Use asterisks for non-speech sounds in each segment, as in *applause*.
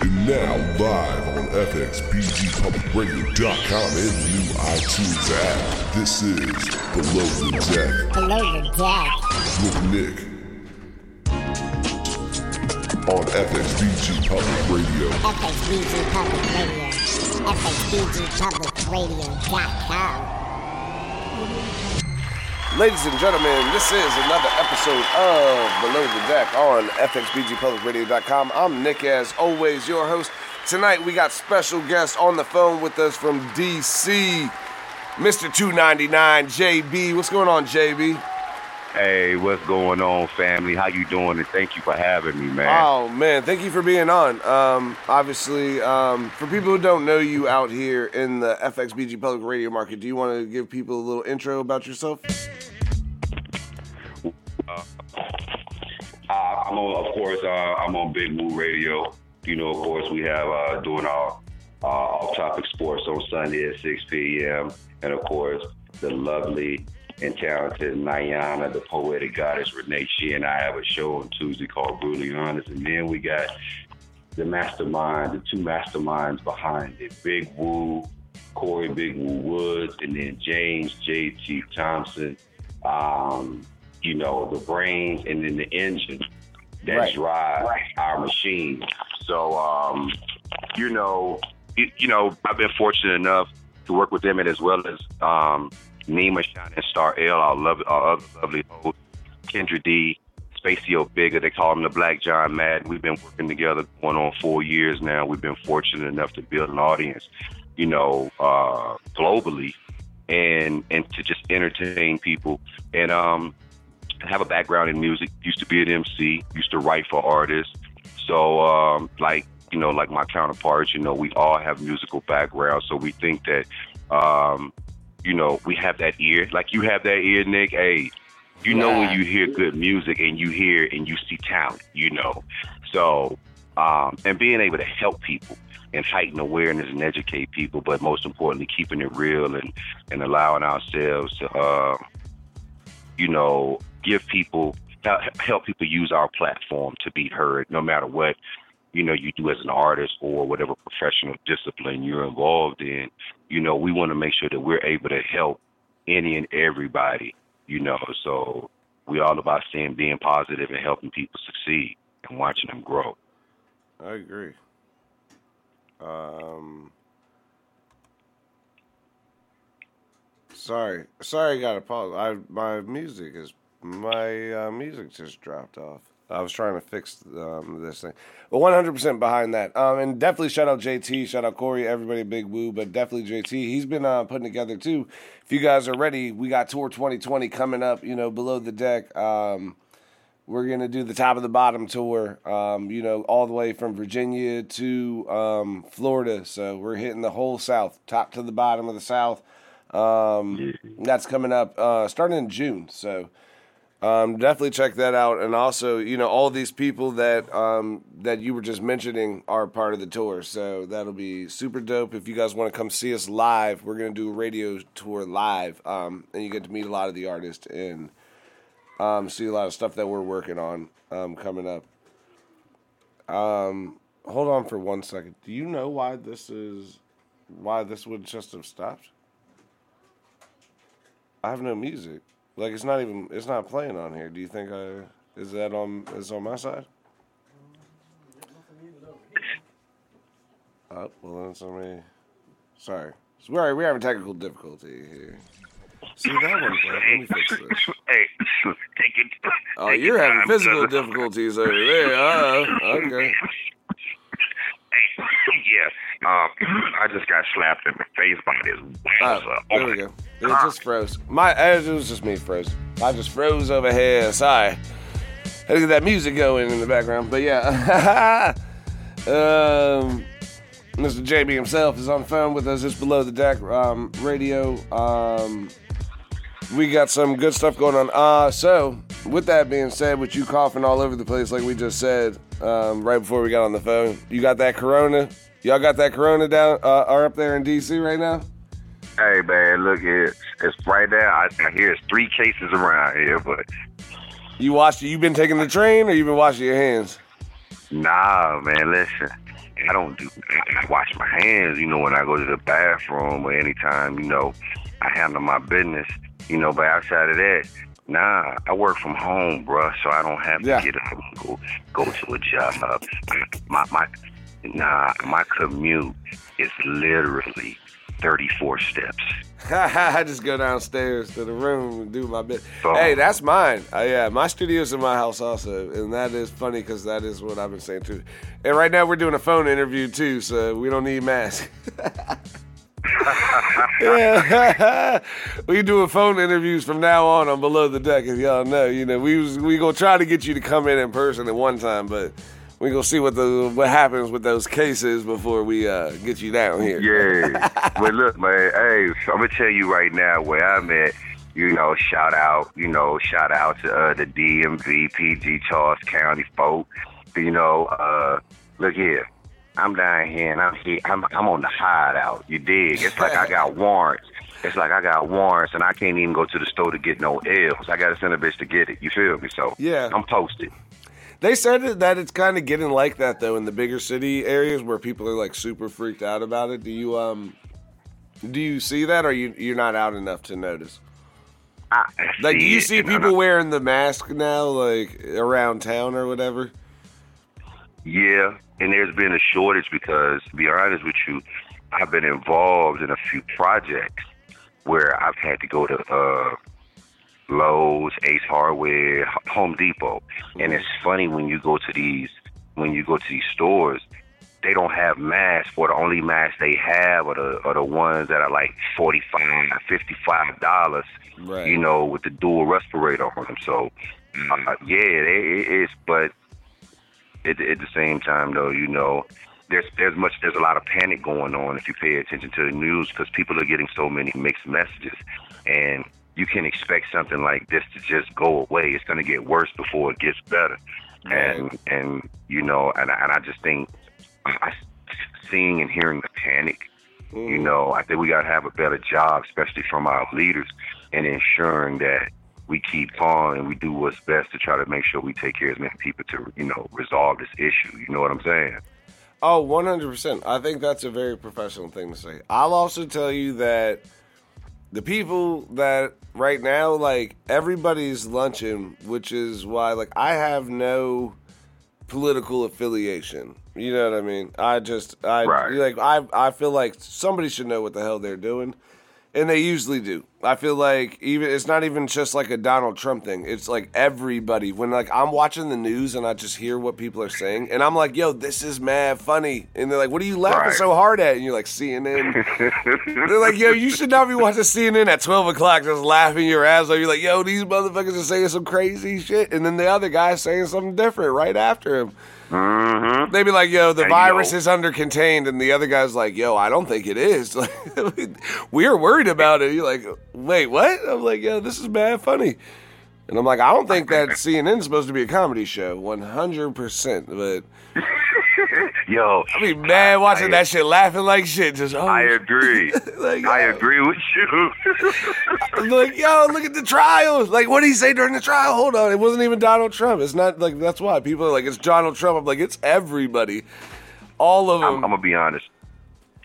And now live on FXBGPublicRadio.com and the new iTunes app. This is Below the Deck Below the deck. with Nick on FXBG Public Radio. FXBG Public Radio. FXBGPublicRadio.com. Ladies and gentlemen, this is another episode of Below the Deck on FXBGPublicRadio.com. I'm Nick, as always, your host. Tonight we got special guests on the phone with us from DC, Mr. 299, JB. What's going on, JB? Hey, what's going on, family? How you doing? And thank you for having me, man. Oh man, thank you for being on. Um, obviously, um, for people who don't know you out here in the FXBG Public Radio market, do you want to give people a little intro about yourself? Uh, I'm on, of course, uh, I'm on Big Woo Radio. You know, of course, we have uh, doing our uh, off-topic sports on Sunday at 6 p.m. And of course, the lovely and talented Nayana, the poetic goddess Renee. She and I have a show on Tuesday called Brutally Honest. And then we got the mastermind, the two masterminds behind it, Big Woo, Corey Big Woo Woods, and then James J.T. Thompson. Um, you know, the brains and then the engine that Right. drive our machine. So, um, you know, you, you know, I've been fortunate enough to work with them and as well as um, Nima Shining Star L, our, love, our other lovely host, Kendra D, Spacio Bigger. They call him the Black John Madden. We've been working together going on four years now. We've been fortunate enough to build an audience, you know, uh, globally and and to just entertain people. And um, have a background in music. Used to be an MC. Used to write for artists. So um, like you know, like my counterparts, you know, we all have musical backgrounds. So we think that um, you know we have that ear. Like you have that ear, Nick. Hey, you know when you hear good music and you hear and you see talent. You know, so um, and being able to help people and heighten awareness and educate people, but most importantly, keeping it real and, and allowing ourselves to, uh, you know, give people, help- help people use our platform to be heard no matter what, you know, you do as an artist or whatever professional discipline you're involved in. You know, we want to make sure that we're able to help any and everybody, you know, so we all about seeing being positive and helping people succeed and watching them grow. I agree. Um, sorry, sorry, I got to pause. I my music is my uh, music just dropped off. I was trying to fix um, this thing, but 100% behind that. Um, and definitely shout out JT, shout out Corey, everybody, Big Woo, but definitely JT. He's been uh, putting together too. If you guys are ready, we got Tour 2020 coming up. You know, below the deck. Um, we're gonna do the top of the bottom tour. Um, you know, all the way from Virginia to um, Florida. So we're hitting the whole South, top to the bottom of the South. Um, that's coming up uh, starting in June. So um, definitely check that out. And also, you know, all these people that um, that you were just mentioning are part of the tour. So that'll be super dope. If you guys want to come see us live, we're gonna do a radio tour live, um, and you get to meet a lot of the artists and um, see a lot of stuff that we're working on um, coming up. Um, hold on for one second. Do you know why this is? Why this would just have stopped? I have no music. Like it's not even. It's not playing on here. Do you think I? Is that on? Is on my side? Oh well, then somebody. Sorry, so we're having technical difficulty here. See that one? Let me fix this. Hey, take it. Oh, take you're your having time, physical brother. difficulties over there. Uh, okay. Hey, *laughs* yeah. Um, I just got slapped in the face by this Oh, there we go. It just froze. My it was just me froze. I just froze over here. Sorry. To get that music going in the background. But yeah. *laughs* um, Mr. JB himself is on the phone with us. It's below the deck um, radio. Um, we got some good stuff going on. Uh, so, with that being said, with you coughing all over the place, like we just said um, right before we got on the phone, you got that corona? Y'all got that corona down uh, or up there in DC right now? Hey man, look, it's it's right there. I, I hear it's three cases around here, but You washed? You been taking the train, or you been washing your hands? Nah, man, listen. I don't do. I wash my hands, you know, when I go to the bathroom or anytime, you know, I handle my business, you know. But outside of that, nah, I work from home, bruh, so I don't have to Yeah. get up and go go to a job. My my nah, my commute is literally thirty four steps. *laughs* I just go downstairs to the room and do my bit. Oh. Hey, that's mine. Uh, yeah, my studio's in my house also, and that is funny because that is what I've been saying too. And right now we're doing a phone interview too, so we don't need masks. *laughs* we doing phone interviews from now on on Below the Deck. If y'all know, you know, we was, we gonna try to get you to come in in person at one time, but we gonna see what the what happens with those cases before we uh, get you down here. Yeah. *laughs* but look, man, hey, I'm gonna tell you right now where I'm at. You know, shout out, you know, shout out to uh, the DMV, PG, Charles County folk. You know, uh, look here. I'm down here and I'm here. I'm, I'm on the hideout. You dig? It's like I got *laughs* warrants. It's like I got warrants and I can't even go to the store to get no L's. I got to send a bitch to get it. You feel me? So Yeah. I'm posted. They said that- it's kind of getting like that though in the bigger city areas where people are like super freaked out about it. Do you um do you see that or you you're not out enough to notice? I Like do you see people wearing the mask now like around town or whatever? Yeah, and there's been a shortage because, to be honest with you, I've been involved in a few projects where I've had to go to uh, Lowe's, Ace Hardware, Home Depot, and it's funny when you go to these when you go to these stores, they don't have masks, or the only masks they have are the are the ones that are like forty five, fifty five dollars Right. you know, with the dual respirator on them. So, uh, yeah, it, it is. But at, at the same time, though, you know, there's there's much there's a lot of panic going on if you pay attention to the news because people are getting so many mixed messages, and you can expect something like this to just go away. It's going to get worse before it gets better, and and you know, and I- and I just think I, seeing and hearing the panic you mm. know, I think we got to have a better job, especially from our leaders, in ensuring that we keep on and we do what's best to try to make sure we take care of as many people to, you know, resolve this issue. You know what I'm saying? Oh, 100%. I think that's a very professional thing to say. I'll also tell you that the people that right now, like, everybody's lunching, which is why, like, I have no political affiliation. You know what I mean? I just, I, Right. like, I, I feel like somebody should know what the hell they're doing. And they usually do. I feel like even it's not even just like a Donald Trump thing. It's like everybody. When like I'm watching the news and I just hear what people are saying, and I'm like, "Yo, this is mad funny," and they're like, "What are you laughing Right. so hard at?" And you're like, "CNN." they're like, "Yo, you should not be watching CNN at 12 o'clock, just laughing your ass off." You're like, "Yo, these motherfuckers are saying some crazy shit," and then the other guy's saying something different right after him. Mm-hmm. They be like, "Yo, the virus is under contained," and the other guy's like, "Yo, I don't think it is. *laughs* We're worried about it." You're like, "Wait, what?" I'm like, "Yo, this is bad funny," and I'm like, "I don't think that *laughs* CNN's supposed to be a comedy show, 100." percent But *laughs* Yo, I mean, man, watching I, that shit, laughing like shit. Just oh, I agree. *laughs* Like, I yo. agree with you. *laughs* I'm like, "Yo, look at the trials. Like, what did he say during the trial? Hold on, it wasn't even Donald Trump. It's not like that's why people are like, it's Donald Trump. I'm like, it's everybody, all of them." I'm, I'm gonna be honest.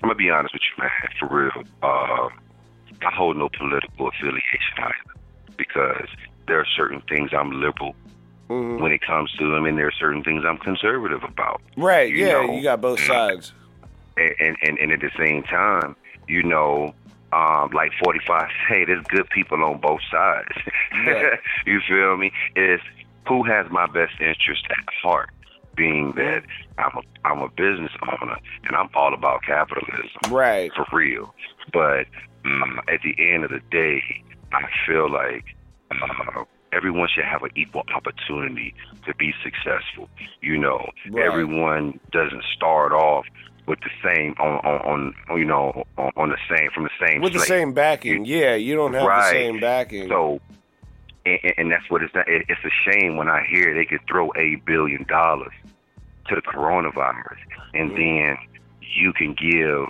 I'm gonna be honest with you, man. For real. Uh, I hold no political affiliation either, because there are certain things I'm liberal Mm-hmm. when it comes to them, and there are certain things I'm conservative about. right? you Yeah, know. you got both sides. And and, and, and at the same time, you know. Um, like 45 *laughs* say, there's good people on both sides. Yeah. *laughs* you feel me? It's who has my best interest at heart, being that I'm a I'm a business owner and I'm all about capitalism Right. for real. But um, at the end of the day, I feel like uh, everyone should have an equal opportunity to be successful. You know, Right. everyone doesn't start off with the same on on, on you know on, on the same from the same with the same backing. Yeah, you don't have the Right. same backing. So, and, and- that's what it's. it- It's a shame when I hear they could throw eight billion dollars to the coronavirus, and then you can give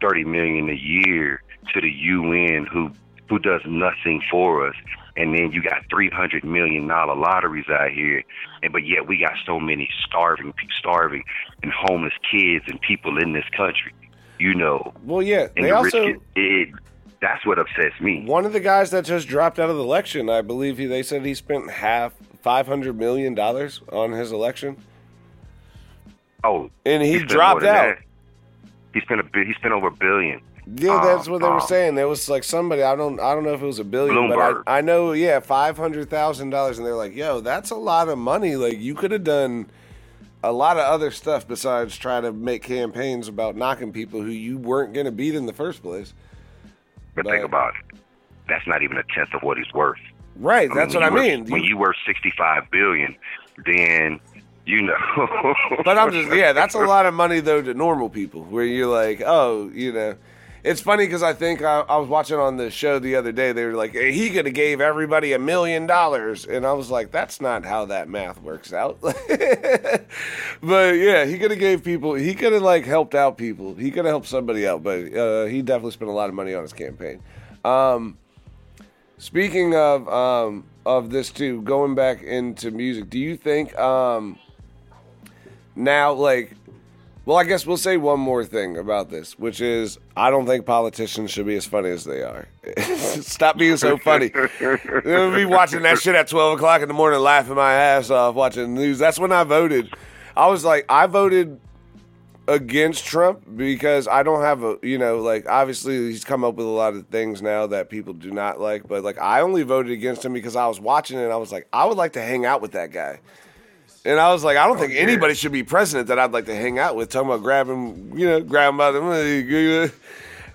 thirty million a year to the UN, who who does nothing for us, and then you got three hundred million dollar lotteries out here, and but yet we got so many starving, starving, and homeless kids and people in this country. You know, Well, yeah. and They the also it, it, that's what upsets me. one of the guys that just dropped out of the election. I believe he, they said he spent half five hundred million dollars on his election, Oh, and he, he dropped out. that. He spent a he spent over a billion. Yeah, that's Um, what they were um, saying. There was like somebody I don't I don't know if it was a billion, Bloomberg. but I, I know yeah five hundred thousand dollars, and they're like, yo, that's a lot of money. Like you could have done a lot of other stuff besides try to make campaigns about knocking people who you weren't going to beat in the first place. But But- think about it. That's not even a tenth of what he's worth. Right, that's when what I you mean. when You- you worth sixty five billion, then you know. But I'm just yeah, that's a lot of money though to normal people. Where you're like, oh, you know, it's funny because I think I, I was watching on the show the other day. They were like, he could have gave everybody a million dollars, and I was like, that's not how that math works out. *laughs* but yeah, he could have gave people. He could have like helped out people. He could have helped somebody out. But uh, he definitely spent a lot of money on his campaign. Um, speaking of um, of this too, going back into music, do you think? Um, now like well i guess we'll say one more thing about this which is i don't think politicians should be as funny as they are. *laughs* Stop being so funny. *laughs* I'll be watching that shit at 12 o'clock in the morning laughing my ass off watching the news. That's when i voted. I was like i voted against trump because i don't have a you know like obviously he's come up with a lot of things now that people do not like but like i only voted against him because i was watching it and i was like i would like to hang out with that guy and I was like, I don't oh, think anybody should be president that I'd like to hang out with. Talking about grabbing, you know, grabbing by the. *laughs*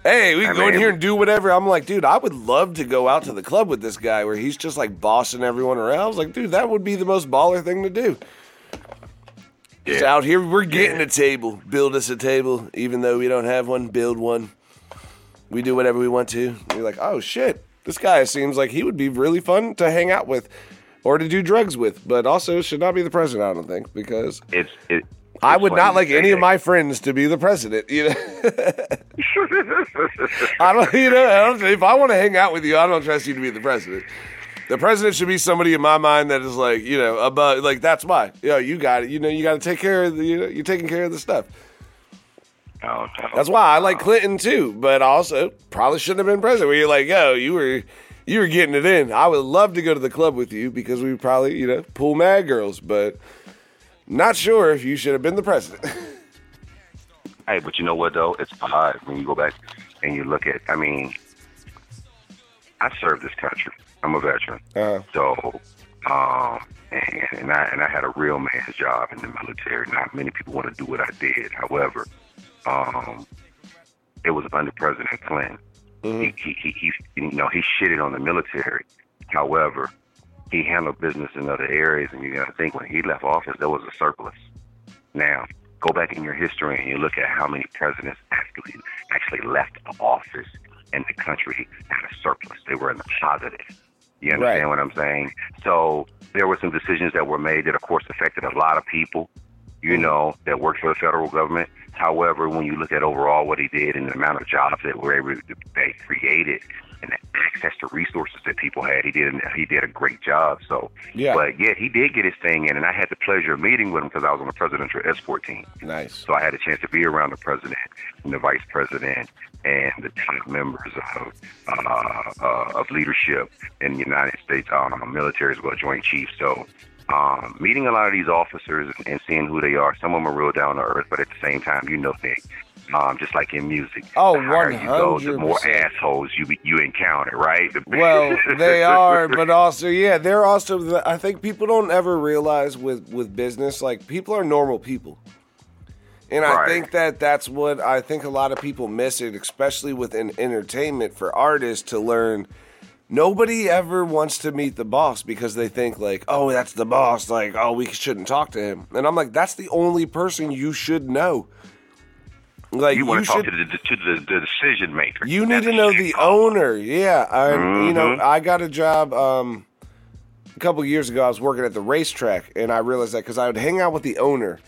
Hey, we can I go in here and do whatever. I'm like, dude, I would love to go out to the club with this guy where he's just like bossing everyone around. I was like, dude, that would be the most baller thing to do. Just out here, we're getting a table. Build us a table, even though we don't have one. Build one. We do whatever we want to. You're like, oh shit, this guy seems like he would be really fun to hang out with, or to do drugs with. But also should not be the president. I don't think because it's it. I would not like any of my friends to be the president. You know, *laughs* I don't. You know, I don't, if I want to hang out with you, I don't trust you to be the president. The president should be somebody in my mind that is like, you know, about like that's why. Yo, you got it. You know, you got to take care of the. You know, you're taking care of the stuff. No, no. That's why I like oh. Clinton too, but also probably shouldn't have been president. Where you're like, yo, you were. You were getting it in. I would love to go to the club with you because we probably, you know, pull mad girls, but not sure if you should have been the president. *laughs* Hey, but you know what though? It's odd when you go back and you look at. I mean, I served this country. I'm a veteran, Uh, so um, and, and I and I had a real man's job in the military. Not many people want to do what I did. However, um, it was under President Clinton. He, mm-hmm. he, he, he, you know, he shitted on the military. However, he handled business in other areas, and you got to think when he left office, there was a surplus. Now, go back in your history and you look at how many presidents actually actually left office, and the country had a surplus. They were in the positive. You understand Right. what I'm saying? So there were some decisions that were made that, of course, affected a lot of people. You know, that worked for the federal government. However, when you look at overall what he did and the amount of jobs that were able to, they created and the access to resources that people had, he did he did a great job. So, Yeah. but yet he did get his thing in, and I had the pleasure of meeting with him because I was on the presidential escort team. nice. So I had a chance to be around the president and the vice president and the top members of uh, uh, of leadership in the United States um, military as well, Joint Chiefs. So um, meeting a lot of these officers and, seeing who they are. Some of them are real down to earth, but at the same time, you know things. Um, just like in music, Oh, the higher you go, the more assholes you you encounter, right? *laughs* Well, they are, but *laughs* also, yeah, they're also. The, I think people don't ever realize with with business, like people are normal people, and I think that that's what I think a lot of people miss it, especially within entertainment for artists to learn. Nobody ever wants to meet the boss because they think like, oh, that's the boss. Like, oh, we shouldn't talk to him. And I'm like, that's the only person you should know. Like, you want to talk should- to the to the, the decision maker. you need That's to know the call owner. Yeah, I, you know, Mhm. I got a job um, a couple years ago. I was working at the racetrack, and I realized that because I would hang out with the owner,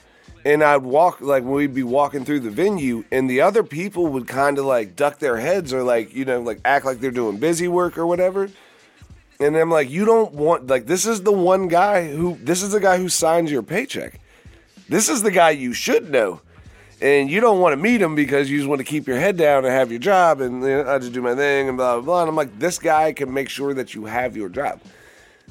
and I'd walk like when we'd be walking through the venue, and the other people would kind of like duck their heads or like you know like act like they're doing busy work or whatever. And I'm like, you don't want like this is the one guy who this is the guy who signs your paycheck. This is the guy you should know. And you don't want to meet him because you just want to keep your head down and have your job and you know, I just do my thing and blah blah blah. And I'm like, this guy can make sure that you have your job.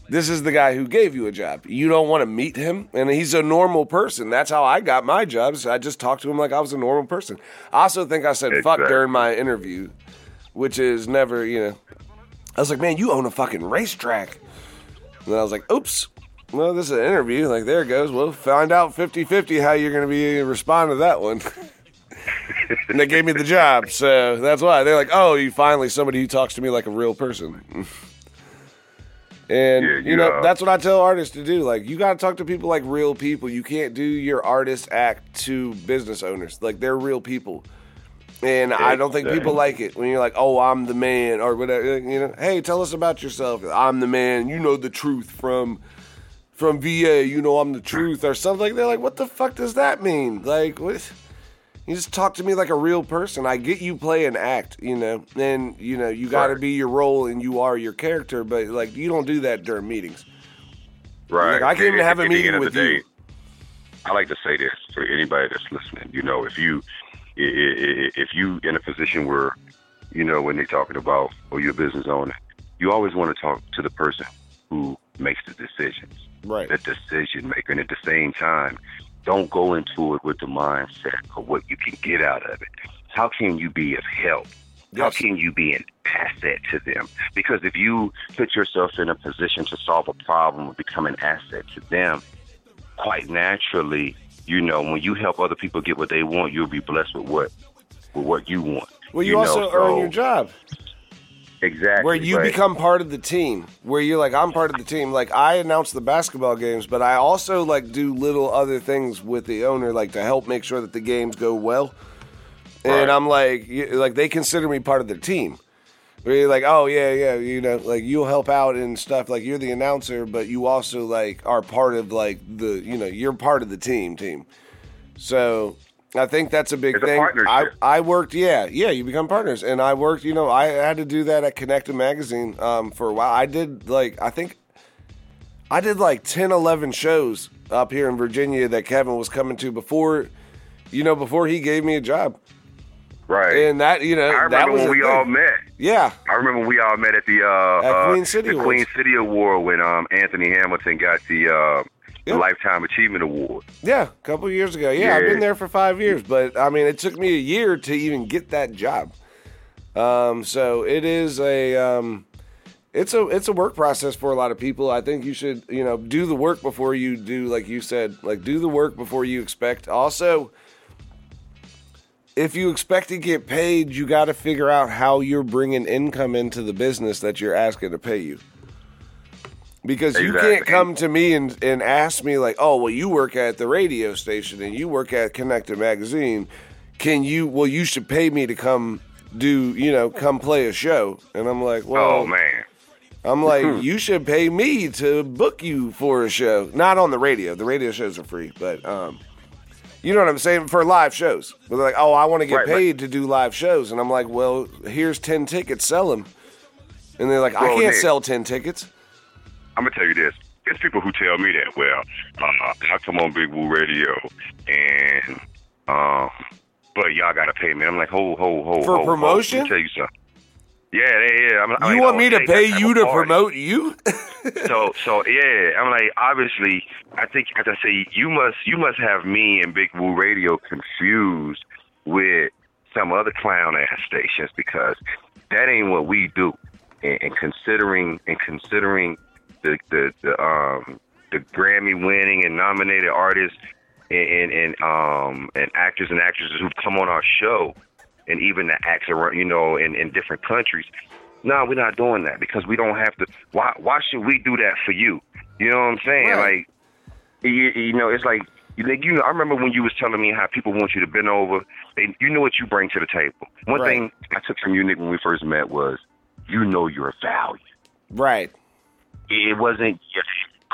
This is the guy who gave you a job. You don't want to meet him, and he's a normal person. That's how I got my jobs. I just talked to him like I was a normal person. I also think I said fuck during my interview, which is never, you know. I was like, man, you own a fucking racetrack. And then I was like, oops. Well, this is an interview. Like, there it goes. We'll find out 50 50 how you're going to be uh, respond to that one. *laughs* and they gave me the job. So that's why. They're like, oh, you finally somebody who talks to me like a real person. *laughs* And Yeah, you you, know that's what I tell artists to do. Like you got to talk to people like real people. You can't do your artist act to business owners. Like they're real people. And I don't think people like it when you're like, "Oh, I'm the man," or whatever. You know, hey, tell us about yourself. I'm the man. You know the truth from from VA. You know I'm the truth, or something like that. Like, what the fuck does that mean? Like, what? You just talk to me like a real person. I get you play an act, you know, and you know you got to Right. be your role and you are your character, but like you don't do that during meetings. Right. Like, I can't even have a meeting with the you. day, I like to say this for anybody that's listening. You know, if you if you in a position where, you know, when they're talking about or you're a business owner, you always want to talk to the person who makes the decisions, Right. the decision maker, and at the same time, don't go into it with the mindset of what you can get out of it. How can you be of help? How can you be an asset to them? Because if you put yourself in a position to solve a problem or become an asset to them, quite naturally, you know, when you help other people get what they want, you'll be blessed with what with what you want. Well, you, know, also so- earn your job. Exactly. where you but- become part of the team where you're like i'm part of the team. Like i announce the basketball games but i also like do little other things with the owner like to help make sure that the games go well. And i'm like like they consider me part of their team. Where you're like oh yeah yeah you know like you'll help out and stuff like you're the announcer but you also like are part of like the you know you're part of the team team. So I think that's a big It's a thing. I, partnership. I worked, yeah, yeah, you become partners. And I worked, you know, I had to do that at Connected Magazine um, for a while. I did like, I think I did like 10, 11 shows up here in Virginia that Kevin was coming to before, you know, before he gave me a job. right. And that, you know, I that remember was when we thing. all met. Yeah, I remember we all met at the uh, At uh, Queen City the Queen City Award when um, Anthony Hamilton got the, uh, Yeah. the Lifetime Achievement Award. yeah, a couple years ago. Yeah, I've been there for five years, but I mean, it took me a year to even get that job. Um, so it is a, um, it's a it's a work process for a lot of people. I think you should you know do the work before you do like you said like do the work before you expect. Also, if you expect to get paid, you got to figure out how you're bringing income into the business that you're asking to pay you. Because you can't come to me and, and ask me like, oh well, you work at the radio station and you work at Connected Magazine. Can you? Well, you should pay me to come do you know come play a show. And I'm like, well, oh man. I'm like, *laughs* you should pay me to book you for a show. Not on the radio. The radio shows are free, but um, you know what I'm saying for live shows. But they're like, oh, I want to get Right, right. paid to do live shows, and I'm like, well, here's ten tickets, sell them. And they're like, I Well, can't Nick- sell ten tickets. I'm gonna tell you this. There's people who tell me that. Well, uh, I come on Big Woo Radio, and um, but y'all gotta pay me. I'm like, ho, ho, ho, For ho, ho. promotion? Let me tell you something. Yeah, yeah, yeah. I'm, I'm You like, want me to pay you to promote you? *laughs* so so yeah, I'm like obviously I think as I say you must you must have me and Big Woo Radio confused with some other clown ass stations because that ain't what we do. And, and considering and considering the the, the um the Grammy winning and nominated artists and, and, and um and actors and actresses who've come on our show and even the acts around you know in, in different countries no, we're not doing that because we don't have to. Why? Why should we do that for you? You know what I'm saying? Right. Like, you, you know, it's like you, like, you know. I remember when you was telling me how people want you to bend over. They, you know what you bring to the table. One Right. thing I took from you, Nick, when we first met was you know your value. right. It wasn't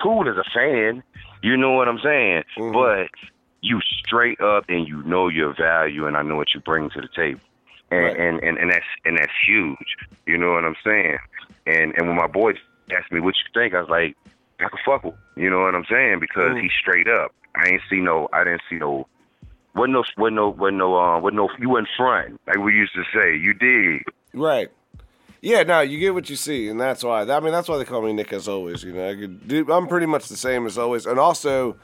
cool as a fan. You know what I'm saying? Mhm. But you straight up and you know your value, and I know what you bring to the table. And, Right. and, and, and that's and that's huge. You know what I'm saying? And and when my boy asked me what you think. I was like, I can fuck with. You know what I'm saying? Because Mm. he's straight up. I ain't see no. I didn't see no. Wasn't no. Wasn't no. Wasn't no. Uh, wasn't no. You in front, like we used to say. You did. Right. Yeah, no, you get what you see, and that's why. I mean, that's why they call me Nick as always. You know, I could do, I'm pretty much the same as always, and also,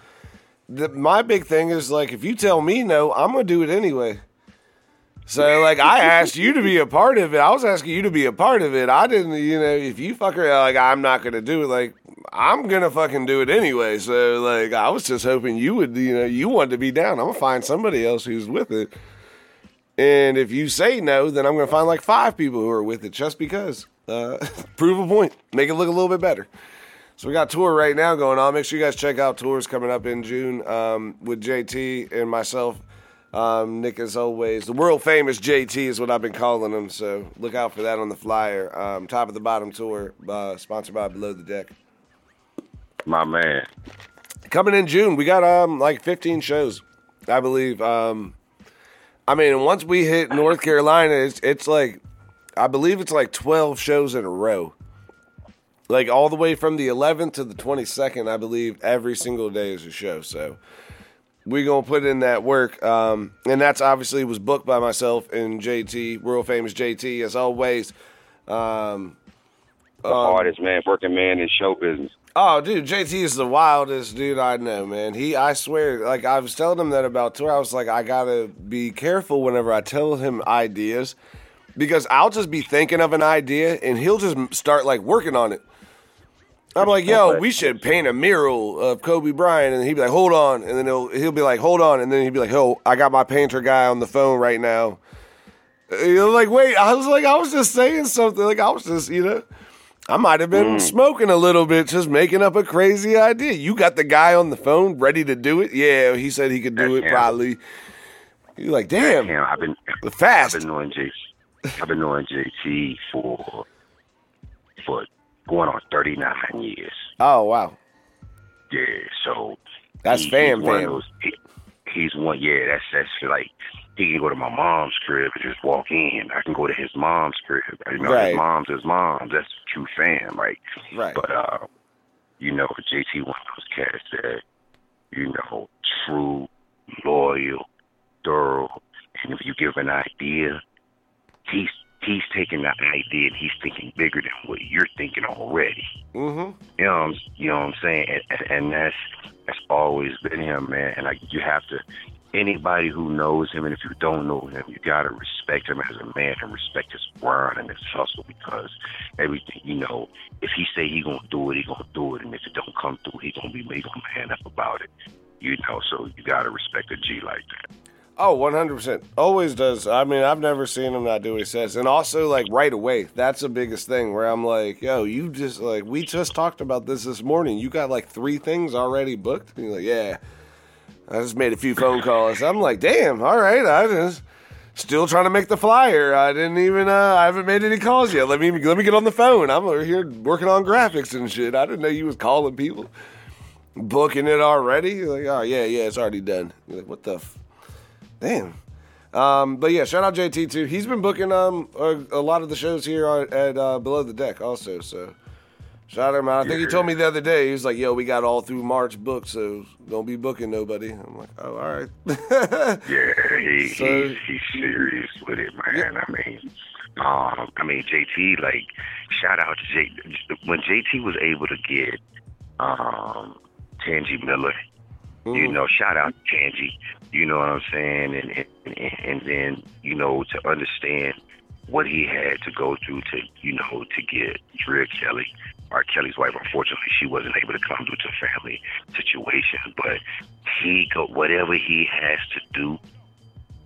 the, my big thing is like, if you tell me no, I'm gonna do it anyway. So, like, I asked you to be a part of it. I was asking you to be a part of it. I didn't, you know, if you fucker like, I'm not gonna do it. Like, I'm gonna fucking do it anyway. So, like, I was just hoping you would, you know, you wanted to be down. I'm gonna find somebody else who's with it. And if you say no, then I'm going to find like five people who are with it just because. Uh, *laughs* prove a point, make it look a little bit better. So we got tour right now going on. Make sure you guys check out tours coming up in June um, with JT and myself. Um, Nick, as always, the world famous JT is what I've been calling him. So look out for that on the flyer. Um, top of the bottom tour, uh, sponsored by Below the Deck. My man. Coming in June, we got um like 15 shows, I believe. Um, I mean, once we hit North Carolina, it's it's like, I believe it's like 12 shows in a row. Like all the way from the 11th to the 22nd, I believe every single day is a show. So we gonna put in that work, um, and that's obviously was booked by myself and JT, world famous JT, as always. Um, The hardest man, working man in show business. Oh, dude, JT is the wildest dude I know, man. He, I swear, like I was telling him that about tour. I was like, I gotta be careful whenever I tell him ideas, because I'll just be thinking of an idea and he'll just start like working on it. I'm like, yo, we should paint a mural of Kobe Bryant, and he'd be like, hold on, and then he'll he'll be like, hold on, and then he'd be like, oh, I got my painter guy on the phone right now. You're like, wait, I was like, I was just saying something, like I was just, you know. I might have been mm. smoking a little bit, just making up a crazy idea. You got the guy on the phone ready to do it? Yeah, he said he could do That's it him. probably. You're like, damn, Damn, I've been fast. I've been knowing JT. I've been knowing JT for for going on 39 years. Oh wow, Yeah, so that's he- fam he's one fam. those- he- he's one. Yeah, that's that's like he can go to my mom's crib and just walk in. I can go to his mom's crib. You know, Right. his mom's his mom's. That's true fam, right? Right. But uh, you know, JT one of those cats that you know, true, loyal, thorough, and if you give an idea, he's he's taking the idea and he's thinking bigger than what you're thinking already. Mm-hmm. You know, what I'm, you know what I'm saying, and, and, and that's that's always been him, man. And like you have to, anybody who knows him, and if you don't know him, you gotta respect him as a man and respect his grind and his hustle because everything, you know, if he say he gonna do it, he gonna do it, and if it don't come through, he gonna be he gonna man up about it. You know, so you gotta respect a G like that. Oh, 100%. Always does. I mean, I've never seen him not do what he says. And also, like, right away. That's the biggest thing where I'm like, yo, you just, like, we just talked about this this morning. You got, like, three things already booked? And you're like, yeah. I just made a few phone calls. I'm like, damn, all right. I just still trying to make the flyer. I didn't even, uh, I haven't made any calls yet. Let me, let me get on the phone. I'm over here working on graphics and shit. I didn't know you was calling people, booking it already. Like, oh, yeah, yeah, it's already done. You're like, what the f- Damn. Um, but yeah, shout out JT too. He's been booking um a, a lot of the shows here at uh, Below the Deck also. So shout him out. I think he told me the other day he was like, "Yo, we got all through March booked, so don't be booking nobody." I'm like, "Oh, all right." *laughs* Yeah, he, So- he's he's serious with it, man. I mean, um, I mean JT, like, shout out to J when JT was able to get um Tangi Miller. You know, shout out to Tangi. You know what I'm saying, and and, and then you know to understand what he had to go through to you know to get Drea Kelly. R. Kelly's wife, unfortunately, she wasn't able to come due to family situation, but he go whatever he has to do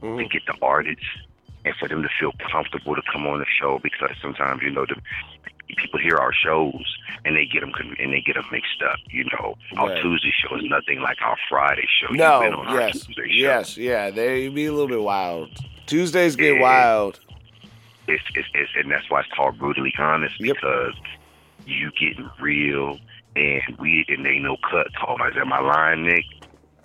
to mm. get the artists and for them to feel comfortable to come on the show because sometimes you know the people hear our shows and they get them and they get them mixed up. You know, our Tuesday show is nothing like our Friday show. No, yes, yes, yeah. They be a little bit wild. Tuesdays get Yeah. wild. It's, it's, it's, and that's why it's called brutally honest Yep. You getting real and we and they no cut talk. Is that my line, Nick?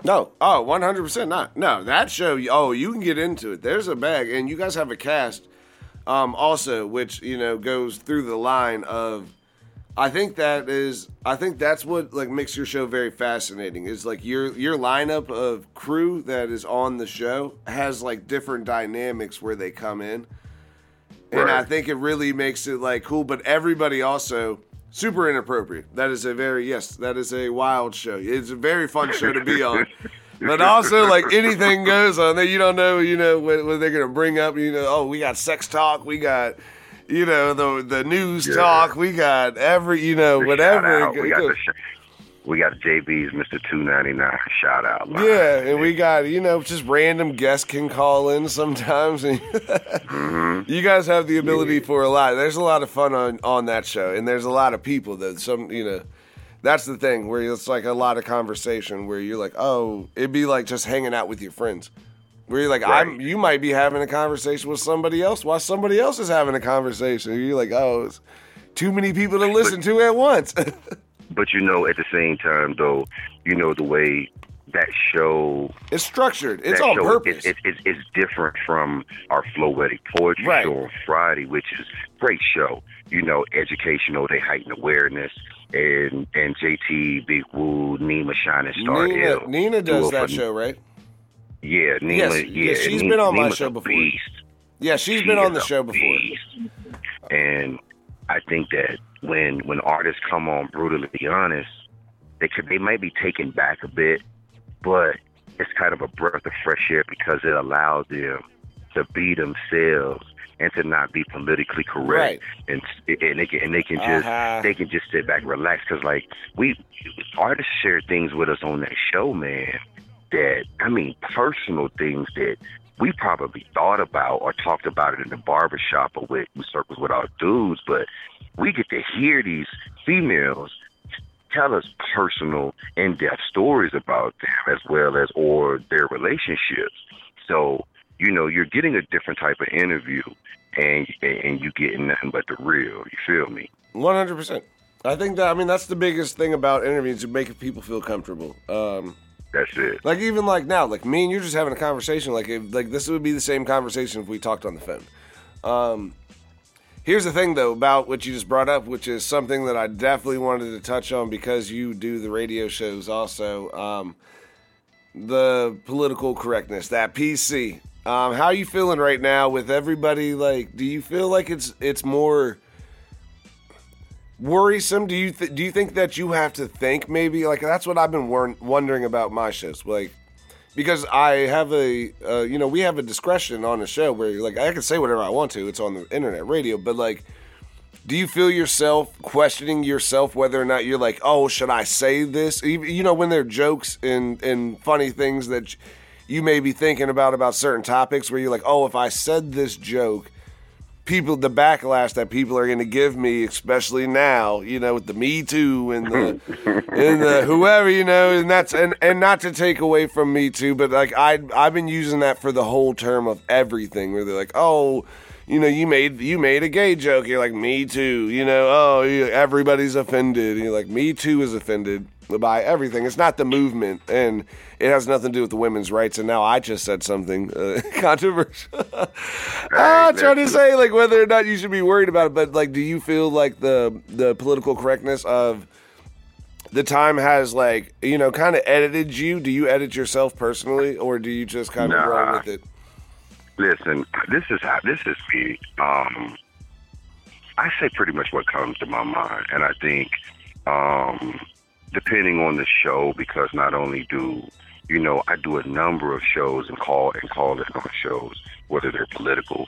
No, oh, 100% not. No, that show, oh, you can get into it. There's a bag, and you guys have a cast um, also, which, you know, goes through the line of I think that is I think that's what like makes your show very fascinating. Is like your your lineup of crew that is on the show has like different dynamics where they come in. And I think it really makes it like cool, but everybody also super inappropriate. That is a very yes, that is a wild show. It's a very fun show to be on. But also, like anything goes on there, you don't know, you know, what, what they're gonna bring up. You know, oh, we got sex talk, we got, you know, the the news Yeah. talk, we got every, you know, Shout whatever. out. We got the sh- we got JB's Mr. Two Ninety Nine shout out. line. yeah, and we got you know just random guests can call in sometimes. And *laughs* Mm-hmm. You guys have the ability for a lot. There's a lot of fun on on that show, and there's a lot of people that some you know. That's the thing where it's like a lot of conversation where you're like, oh, it'd be like just hanging out with your friends. Where you're like, I'm, you might be having a conversation with somebody else while somebody else is having a conversation. You're like, oh, it's too many people to listen to at once. *laughs* But you know, at the same time, though, you know the way that show it's structured. It's on purpose. It, it, it, it's different from our Flowetty Poetry Right. show on Friday, which is great show. You know, educational. They heighten awareness. And and JT, Big Woo, Nima, Shining Star, Nina, L, Nina does that show, right? Yeah, Nima. Yes, yeah, yes, she's Nima- been on my Nima's show before. beast. Yeah, she's She been on the show before. beast. And I think that when when artists come on brutally honest, they could they might be taken back a bit, but it's kind of a breath of fresh air because it allows them to be themselves and to not be politically correct, and and they can and they can just Uh-huh. they can just sit back, relax. Because like we artists share things with us on that show, man. That I mean, personal things that we probably thought about or talked about it in the barbershop or with in circles with our dudes, but we get to hear these females tell us personal, in-depth stories about them as well as or their relationships. So you know, you're getting a different type of interview, and and you getting nothing but the real. You feel me? One hundred percent. I think that I mean that's the biggest thing about interviews to make people feel comfortable. Um, That's it. like even like now, like me and you're just having a conversation. Like if, like this would be the same conversation if we talked on the phone. Um, here's the thing though about what you just brought up, which is something that I definitely wanted to touch on because you do the radio shows also. Um, the political correctness, that PC. Um, how are you feeling right now with everybody? Like, do you feel like it's it's more worrisome? Do you th- do you think that you have to think maybe like that's what I've been wor- wondering about my shows, like because I have a uh, you know we have a discretion on the show where like I can say whatever I want to. It's on the internet radio, but like. Do you feel yourself questioning yourself whether or not you're like, oh, should I say this? You know, when there are jokes and, and funny things that you may be thinking about about certain topics where you're like, oh, if I said this joke, people the backlash that people are going to give me, especially now, you know, with the Me Too and the *laughs* and the whoever, you know, and that's and and not to take away from Me Too, but like I I've been using that for the whole term of everything, where they're like, oh. You know, you made you made a gay joke. You're like, me too. You know, oh, everybody's offended. You're like, me too is offended by everything. It's not the movement, and it has nothing to do with the women's rights. And now I just said something uh, *laughs* controversial. ah, trying to say like whether or not you should be worried about it. But like, do you feel like the the political correctness of the time has like you know kind of edited you? Do you edit yourself personally, or do you just kind of Nah. roll with it? Listen, this is how this is me. Um, I say pretty much what comes to my mind, and I think, um, depending on the show, because not only do you know I do a number of shows and call and call it on shows, whether they're political,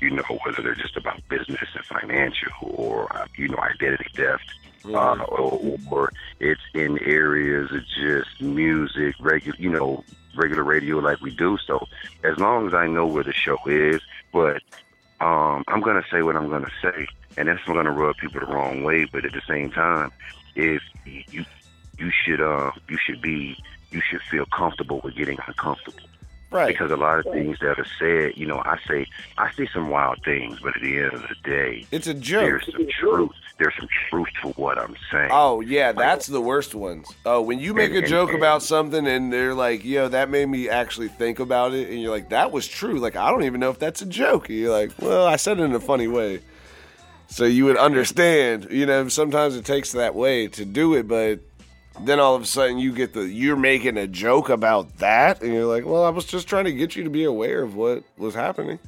you know, whether they're just about business and financial, or uh, you know, identity theft, uh, or, or it's in areas of just music, regular, you know, regular radio like we do. So as long as I know where the show is, but um, I'm gonna say what I'm gonna say, and that's not gonna rub people the wrong way. But at the same time, if you you should uh you should be you should feel comfortable with getting uncomfortable Right. because a lot of things that are said, you know, I say I say some wild things, but at the end of the day, It's a joke. there's some truth. There's some truth to what I'm saying. Oh yeah, that's the worst ones. Oh, when you make a And- joke and- about something and they're like, "Yo, that made me actually think about it," and you're like, "That was true." Like I don't even know if that's a joke. And you're like, "Well, I said it in a funny way." So you would understand, you know, sometimes it takes that way to do it, but then all of a sudden you get the you're making a joke about that and you're like, "Well, I was just trying to get you to be aware of what was happening."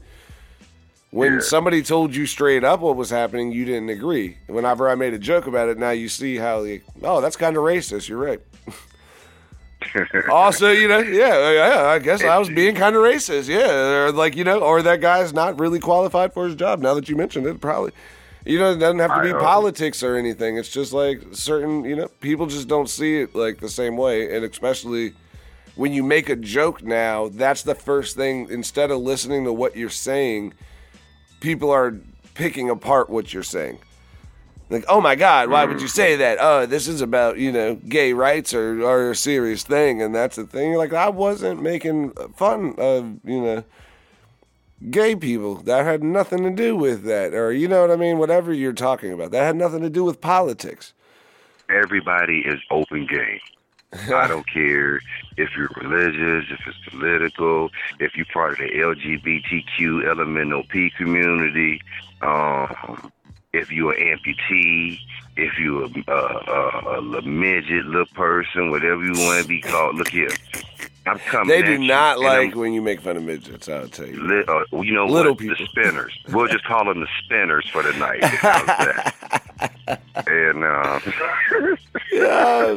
When Yeah. somebody told you straight up what was happening, you didn't agree. Whenever I made a joke about it, now you see how like, oh, that's kind of racist. You're right. *laughs* also, you know, yeah, yeah, I guess I was being kind of racist. Yeah, or like you know, or that guy's not really qualified for his job. Now that you mentioned it, probably. You know, it doesn't have to be politics or anything. It's just like certain, you know, people just don't see it like the same way, and especially when you make a joke now, that's the first thing. Instead of listening to what you're saying, people are picking apart what you're saying. Like, oh my God, why would you mm. say that? Oh, this is about, you know, gay rights or, or a serious thing. And that's the thing. You're like, I wasn't making fun of, you know, gay people. That had nothing to do with that. Or, you know what I mean? Whatever you're talking about. That had nothing to do with politics. Everybody is open game. *laughs* I don't care if you're religious, if it's political, if you're part of the LGBTQ elemental P community, um, if you're an amputee, if you're a, a, a, a midget little person, whatever you want to be called. Look here, I'm coming. They do you, not and like when you make fun of midgets, I'll tell you. Li- uh, you know Little what? people. The spinners. We'll just call them the spinners for the night. *laughs* And uh, *laughs* yeah.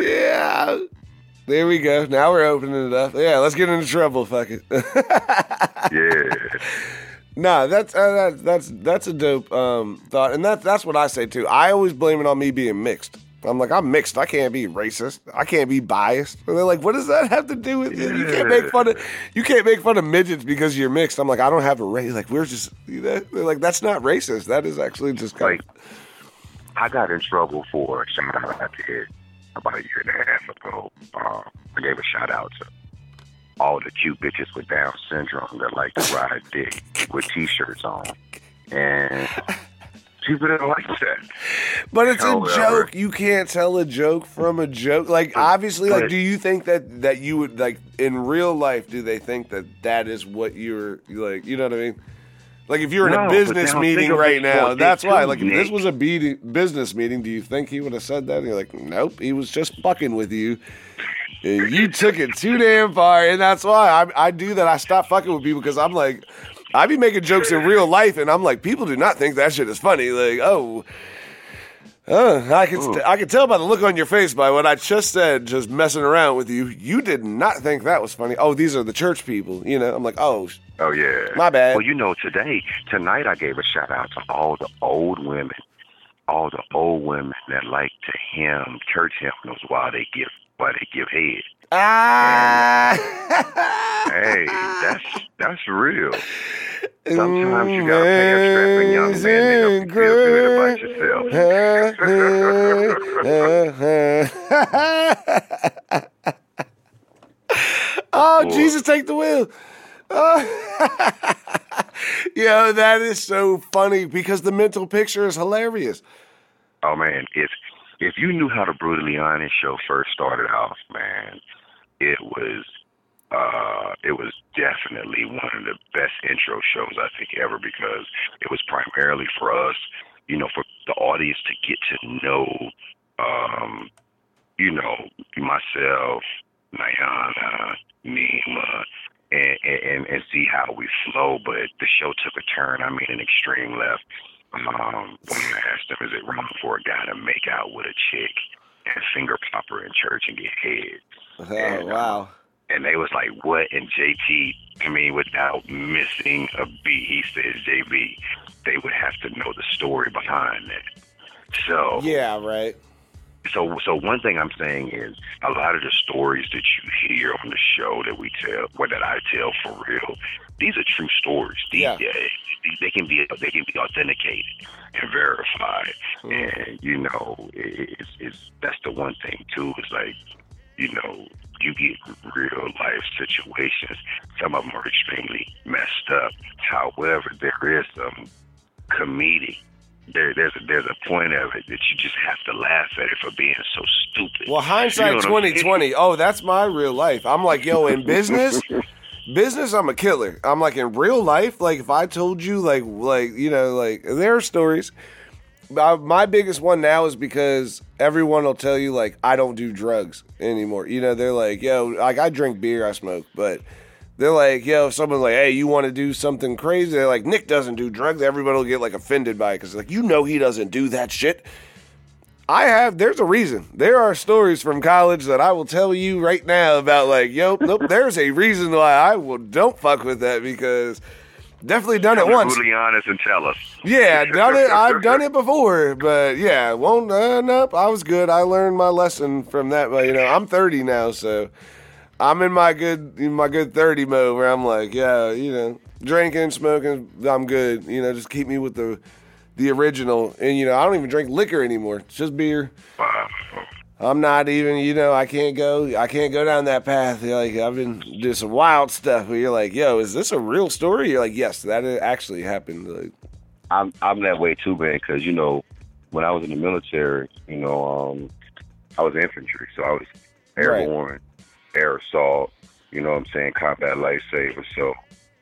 yeah. There we go. Now we're opening it up. Yeah, let's get into trouble. Fuck it. *laughs* yeah, nah, that's uh, that, that's that's a dope um, thought, and that that's what I say too. I always blame it on me being mixed. I'm like, I'm mixed. I can't be racist. I can't be biased. And they're like, what does that have to do with you? You can't make fun of you can't make fun of midgets because you're mixed. I'm like, I don't have a race. Like we're just you know, they're like that's not racist. That is actually just kind like I got in trouble for something I did about a year and a half ago. Um, I gave a shout out to all the cute bitches with Down syndrome that like to ride dick with t-shirts on, and people didn't like that. But it's a However- joke. You can't tell a joke from a joke. Like obviously, like do you think that that you would like in real life? Do they think that that is what you're like? You know what I mean? Like if you're in a business meeting right now, that's why. Like if this was a beating, business meeting, do you think he would have said that? And you're like, nope, he was just fucking with you. And you took it too damn far, and that's why I, I do that. I stop fucking with people because I'm like, I be making jokes in real life, and I'm like, people do not think that shit is funny. Like, oh, uh, I can st- I can tell by the look on your face by what I just said, just messing around with you. You did not think that was funny. Oh, these are the church people. You know, I'm like, oh, Oh yeah. My bad. Well, you know, today, tonight, I gave a shout out to all the old women, all the old women that like to hymn church hymnals while they give while they give head. Ah. Hey, that's that's real. Sometimes you gotta pay a strapping young man to help you feel good about yourself. *laughs* oh, Jesus, take the wheel. Oh. *laughs* Yo, that is so funny because the mental picture is hilarious. Oh man, if if you knew how the brutally honest show first started off, man, it was uh it was definitely one of the best intro shows I think ever because it was primarily for us, you know, for the audience to get to know um, you know, myself, Niana, Nima, and, and and see how we flow. But the show took a turn. I mean, an extreme left. Um, when I asked them, is it wrong for a guy to make out with a chick and finger pop her in church and get head? Oh, And, wow. And they was like, what? And JT, I mean, without missing a beat, he says, JB, they would have to know the story behind that. So Yeah, right. so so one thing I'm saying is a lot of the stories that you hear on the show that we tell, or that I tell for real, these are true stories. These, Yeah. these- they can be they can be authenticated and verified, Hmm. and you know it- it's it's that's the one thing too. Is like you know you get real life situations. Some of them are extremely messed up. However, there is some comedic. There, there's a, there's a point of it that you just have to laugh at it for being so stupid. Well, You hindsight know what I'm twenty twenty. Oh, that's my real life. I'm like, yo, in business, *laughs* business i'm a killer i'm like in real life like if i told you like like you know like there are stories my biggest one now is because everyone will tell you like i don't do drugs anymore you know they're like yo like i drink beer i smoke but they're like yo if someone's like hey you want to do something crazy they're like nick doesn't do drugs everybody will get like offended by it because like you know he doesn't do that shit I have. There's a reason. There are stories from college that I will tell you right now about. Like, yo, nope. There's a reason why I will don't fuck with that because definitely done it once. and tell us. Yeah, *laughs* done it. I've *laughs* done it before, but yeah, won't. Uh, nope. I was good. I learned my lesson from that. But you know, I'm 30 now, so I'm in my good, in my good 30 mode where I'm like, yeah, you know, drinking, smoking, I'm good. You know, just keep me with the the original. And you know, I don't even drink liquor anymore. It's just beer. Wow. I'm not even, you know, I can't go, I can't go down that path. Like I've been doing some wild stuff where you're like, yo, is this a real story? You're like, yes, that actually happened. Like, I'm I'm that way too, man. Because you know, when I was in the military, you know, um, I was infantry, so I was airborne, air assault. You know, what I'm saying combat lifesaver. So,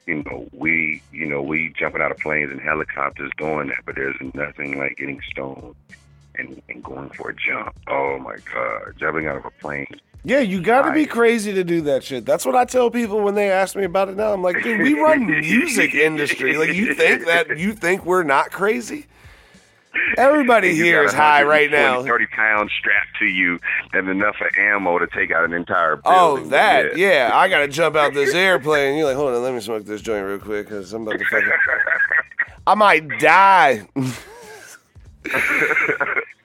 you know, we, you know, we jumping out of planes and helicopters doing that, but there's nothing like getting stoned and, and going for a jump. Oh my God, jumping out of a plane. yeah, you got to be crazy to do that shit. That's what I tell people when they ask me about it now. I'm like, dude, we run music industry. Like, you think that you think we're not crazy? Everybody *laughs* here is high right now. 30 pounds strapped to you and enough of ammo to take out an entire Oh, building. that yeah. I gotta jump out this airplane. You're like, hold on, let me smoke this joint real quick because I'm about to fucking. I might die. *laughs*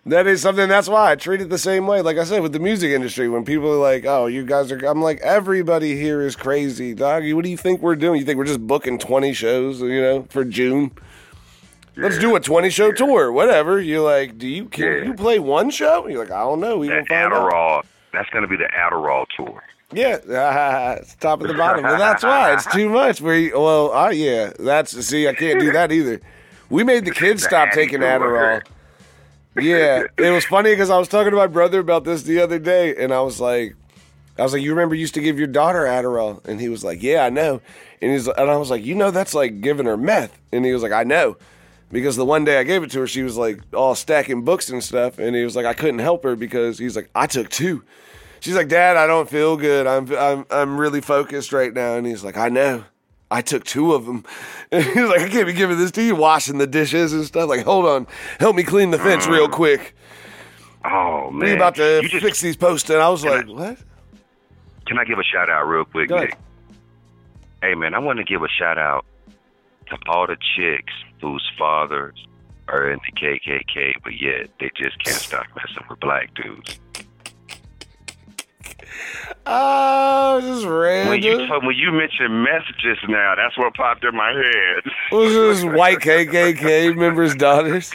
that is something. That's why I treat it the same way. Like I said with the music industry, when people are like, "Oh, you guys are," I'm like, everybody here is crazy, dog. What do you think we're doing? You think we're just booking 20 shows, you know, for June? Let's do a 20 show tour, whatever. You're like, do you can Yeah. you play one show? You're like, I don't know. We That find out. Adderall. That's going to be the Adderall tour. Yeah, *laughs* it's top of the bottom, but that's why it's too *laughs* much. We well, uh, yeah, that's see, I can't do that either. We made the kids The stop taking. Adderall. Yeah, it was funny *laughs* because I was talking to my brother about this the other day, and I was like, I was like, you remember you used to give your daughter Adderall, and he was like, yeah, I know, and he's and I was like, you know, that's like giving her meth, and he was like, I know. Because the one day I gave it to her, she was like all stacking books and stuff, and he was like, I couldn't help her because he's like, I took two. She's like, Dad, I don't feel good. I'm I'm I'm really focused right now. And he's like, I know. I took two of them. And *laughs* he's like, I can't be giving this to you, washing the dishes and stuff. Like, hold on, help me clean the fence real mm. quick. Oh, man. We about to You just- fix these posts. And I was Can I- like, what? Can I give a shout out real quick. Nick? Hey, man, I want to give a shout out to all the chicks whose fathers are in the KKK, but yet they just can't stop messing with black dudes. Oh, just When you random. when you mentioned messages now, that's what popped in my head. Was this white KKK members' daughters?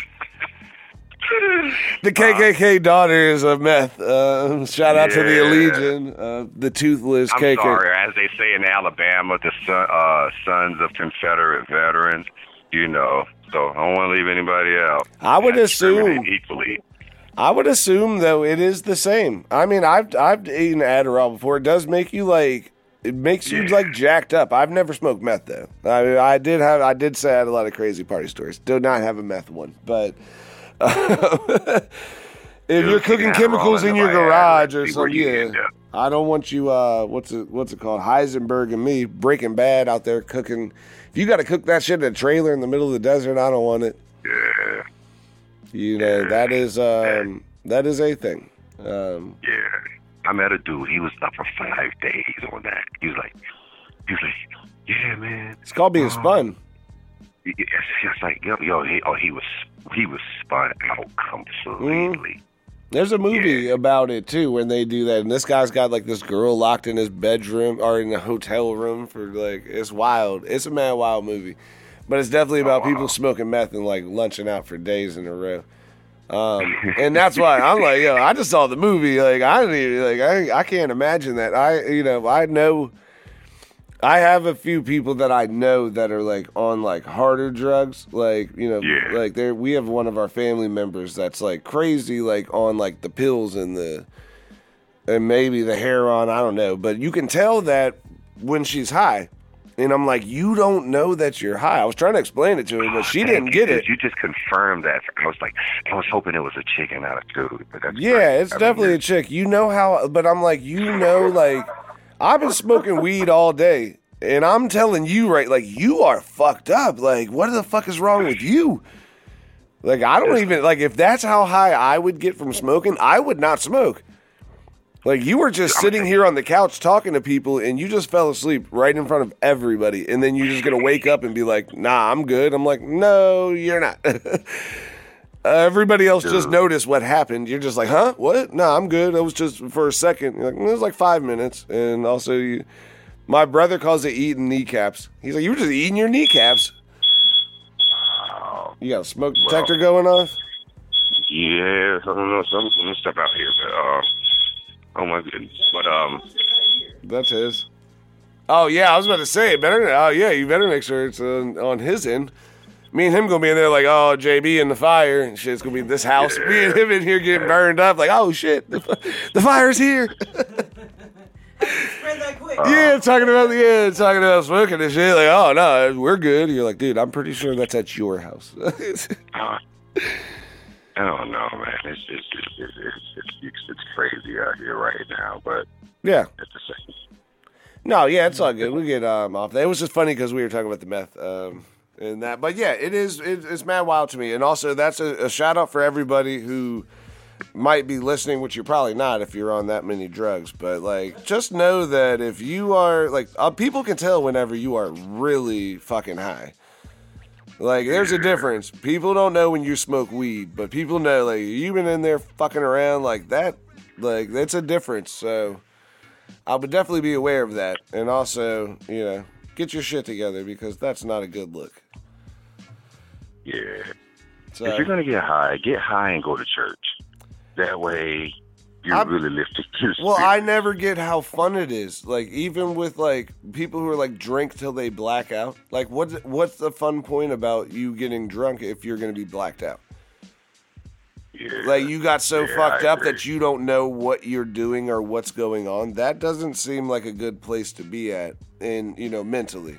The KKK daughters of meth. Uh, shout out to the Yeah. Allegiant, uh, the toothless I'm KKK. sorry, as they say in Alabama, the son, uh, sons of Confederate veterans. You know, so I don't want to leave anybody out. I would assume- equally. I would assume though it is the same. I mean, I've I've eaten Adderall before. It does make you like it makes you like jacked up. I've never smoked meth though. I mean, I did have I did say I had a lot of crazy party stories. Do not have a meth one, but *laughs* if you're cooking chemicals in your garage or something, yeah. I don't want you. Uh, what's it? What's it called? Heisenberg and me Breaking Bad out there cooking. If you got to cook that shit in a trailer in the middle of the desert, I don't want it. Yeah, You know that is um, that is a thing. Um, yeah. I met a dude. He was up for five days on that. He was like, he was like, yeah, man. it's called being spun. It's just like, yo, yo, he, oh, he was, he was spun out completely. There's a movie about it too when they do that, and this guy's got like this girl locked in his bedroom or in a hotel room for like it's wild. It's a mad wild movie, but it's definitely about people smoking meth and like lunching out for days in a row. Um, and that's why I'm like, yo, I just saw the movie. Like I didn't even, like I I can't imagine that. I you know I know. I have a few people that I know that are like on like harder drugs, like you know, Yeah. like there. We have one of our family members that's like crazy, like on like the pills and the, and maybe the heroin. I don't know, but you can tell that when she's high, And I'm like, you don't know that you're high. I was trying to explain it to her, but she didn't get it. You just confirmed that. I was like, I was hoping it was a chicken, not a dude. But that's Yeah, great. it's I mean, definitely a chick. You know how, but I'm like, you know, like, I've been smoking weed all day, and I'm telling you, right, like, you are fucked up. Like, what the fuck is wrong with you? Like, I don't even, like, if that's how high I would get from smoking, I would not smoke. Like, you were just sitting here on the couch talking to people, and you just fell asleep right in front of everybody, and then you're just gonna wake up and be like, nah, I'm good. I'm like, no, you're not. Uh, *laughs* everybody else just noticed what happened. You're just like, huh? What? No, I'm good. It was just for a second. You're like, "Mm, it was like five minutes. And also, you, my brother calls it eating kneecaps. He's like, you were just eating your kneecaps. Oh, You got a smoke detector going off? yeah, I don't know. Some, let me step out here, but uh, oh my goodness. But um, That's his. Oh yeah, I was about to say better. Oh yeah, you better make sure it's on, on his end. Me and him gonna be in there like, oh JB in the fire and shit. It's gonna be this house. Me and him in here getting burned up. Like, oh shit, the, the fire's here. Spread that quick. Yeah, talking about the yeah, talking about smoking and shit. Like, oh no, we're good. You're like, dude, I'm pretty sure that's at your house. *laughs* I don't know, man. It's just it's it's, it's, it's, it's, it's crazy out here right now, but yeah, at the same. no, yeah, it's all good. We get um off. It was just funny because we were talking about the meth um and that. But yeah, it is. It, it's mad wild to me. And also, that's a, a shout out for everybody who might be listening, which you're probably not if you're on that many drugs. But like, just know that if you are like, uh, people can tell whenever you are really fucking high. Like, there's a difference. People don't know when you smoke weed, but people know. Like, you've been in there fucking around like that. Like, that's a difference. So, I would definitely be aware of that, and also, you know, get your shit together because that's not a good look. Yeah. So, If you're gonna get high, get high and go to church. That way, you're I'm- really lifting Well, I never get how fun it is. Like even with like people who are like drink till they black out. Like what's what's the fun point about you getting drunk if you're gonna be blacked out? Yeah. Like you got so Yeah, fucked I up agree. that you don't know what you're doing or what's going on. That doesn't seem like a good place to be at in, you know, mentally.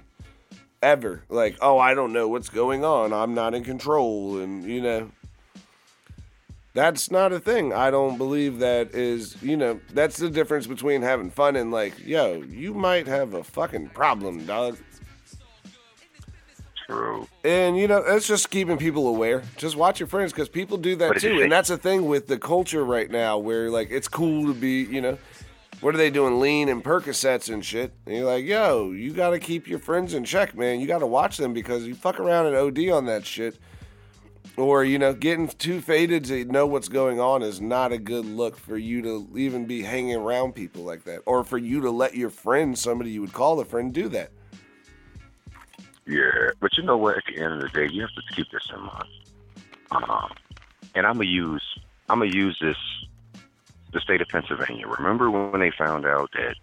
Ever. Like, oh, I don't know what's going on. I'm not in control and, you know, that's not a thing. I don't believe that is, you know, that's the difference between having fun and like, yo, you might have a fucking problem, dog. True. And you know, it's just keeping people aware. Just watch your friends because people do that But at the too. And that's the thing with the culture right now, where like it's cool to be, you know, what are they doing? Lean and Percocets and shit. And you're like, yo, you got to keep your friends in check, man. You got to watch them because you fuck around and OD on that shit, or you know, getting too faded to know what's going on is not a good look for you to even be hanging around people like that, or for you to let your friend, somebody you would call a friend, do that. Yeah, but you know what? At the end of the day, you have to keep this in mind. Um, and I'm gonna use I'm gonna use this the state of Pennsylvania. Remember when they found out that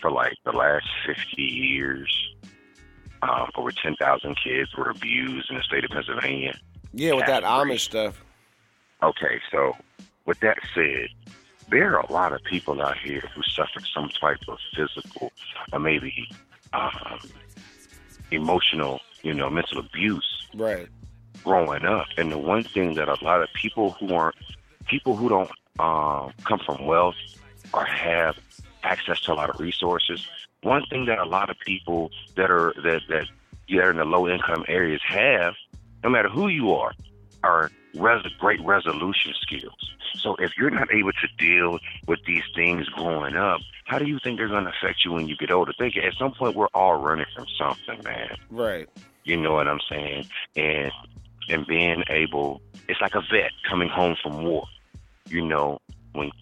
for like the last 50 years, um, over 10,000 kids were abused in the state of Pennsylvania? Yeah, with that. Amish stuff. Okay, so with that said, there are a lot of people out here who suffer some type of physical or maybe um, emotional, you know, mental abuse Right. growing up. And the one thing that a lot of people who aren't people who don't um, come from wealth or have access to a lot of resources, one thing that a lot of people that are that that that are in the low income areas have, no matter who you are, are res- great resolution skills. So if you're not able to deal with these things growing up, how do you think they're going to affect you when you get older? Think at some point we're all running from something, man. Right. You know what I'm saying? And and being able, it's like a vet coming home from war. You know, when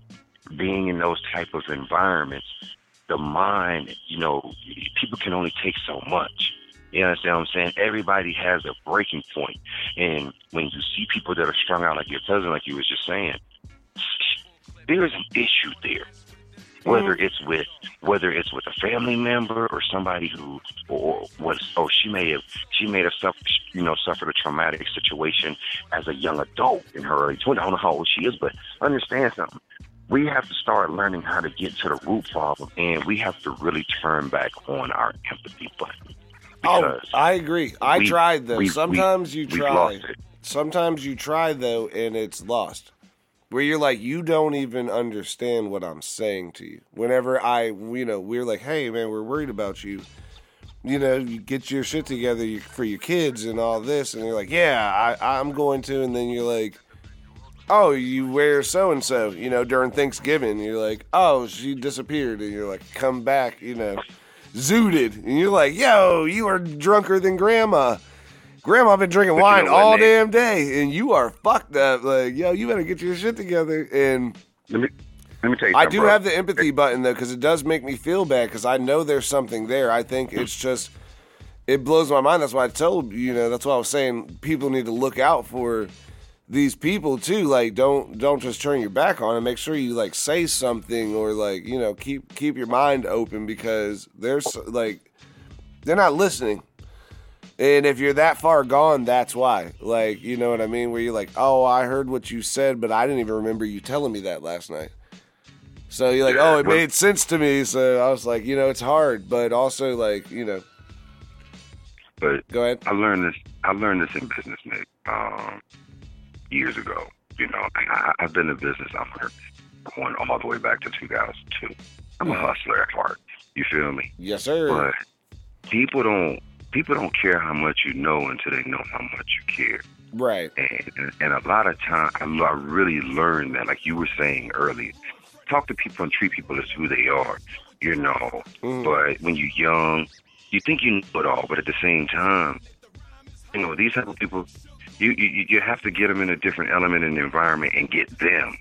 being in those type of environments, the mind, you know, people can only take so much. You understand what I'm saying? Everybody has a breaking point. And when you see people that are strung out like your cousin, like you was just saying, there is an issue there. Whether mm. it's with whether it's with a family member or somebody who or was oh she may have she may have suffered you know suffered a traumatic situation as a young adult in her early 20s. I don't know how old she is, but understand something. We have to start learning how to get to the root problem, and we have to really turn back on our empathy button. Oh, I agree. I we- tried though. we- we- Sometimes you we've try. Sometimes you try though, and it's lost. Where you're like, you don't even understand what I'm saying to you. Whenever I, you know, we're like, hey man, we're worried about you. You know, you get your shit together for your kids and all this, and you're like, yeah, I, I'm going to, and then you're like, oh, you wear so and so, you know, during Thanksgiving. You're like, oh, she disappeared, and you're like, come back, you know, zooted, and you're like, yo, you are drunker than grandma. Grandma I've been drinking wine all damn day, and you are fucked up. Like, yo, you better get your shit together. And let me let me tell you I do bro. have the empathy button though, because it does make me feel bad. Because I know there's something there. I think it's just it blows my mind. That's why I told you know. That's why I was saying people need to look out for these people too. Like, don't don't just turn your back on them. Make sure you like say something or like you know keep keep your mind open because there's like they're not listening. And if you're that far gone, that's why. Like, you know what I mean? Where you're like, oh, I heard what you said, but I didn't even remember you telling me that last night. So you're like, oh, it made sense to me. So I was like, you know, it's hard, but also like, you know, but go ahead. I learned this. I learned this in business, Nick, um, years ago. You know, I, I, I've been in business. I'm going all the way back to 2002. I'm a hustler at heart. You feel me? Yes, sir. But people don't people don't care how much you know until they know how much you care. Right. And and, and a lot of time, I, I really learned that, like you were saying earlier, talk to people and treat people as who they are. You know, Mhm. but when you're young, you think you know it all, but at the same time, you know these type of people, you you, you have to get them in a different element in the environment and get them,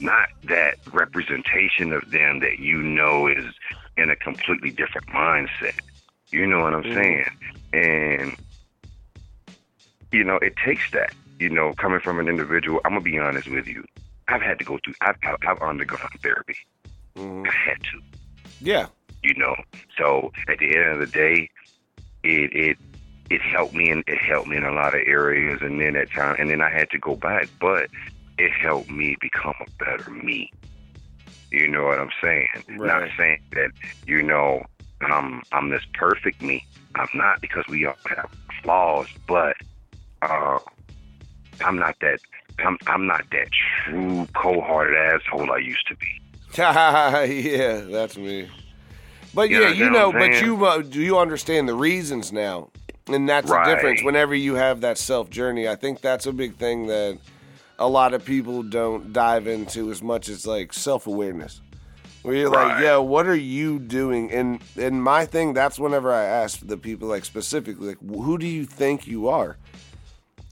not that representation of them that you know is in a completely different mindset. You know what I'm Mhm. saying? And you know, it takes that. You know, coming from an individual, I'm gonna be honest with you. I've had to go through. I've I've, I've undergone therapy. Mhm. I had to Yeah. you know. So at the end of the day, it it it helped me and it helped me in a lot of areas and then at time and then I had to go back, but it helped me become a better me. You know what I'm saying? Not saying that, you know, I'm I'm this perfect me. I'm not because we all have flaws, but uh I'm not that I'm I'm not that true cold hearted asshole I used to be. *laughs* yeah, that's me. But You yeah, understand you know, but you uh, do you understand the reasons now, and that's the difference. Whenever you have that self journey, I think that's a big thing that a lot of people don't dive into as much as like self awareness. Where you're like, yeah, what are you doing? And and my thing, that's whenever I ask the people like specifically, like, who do you think you are?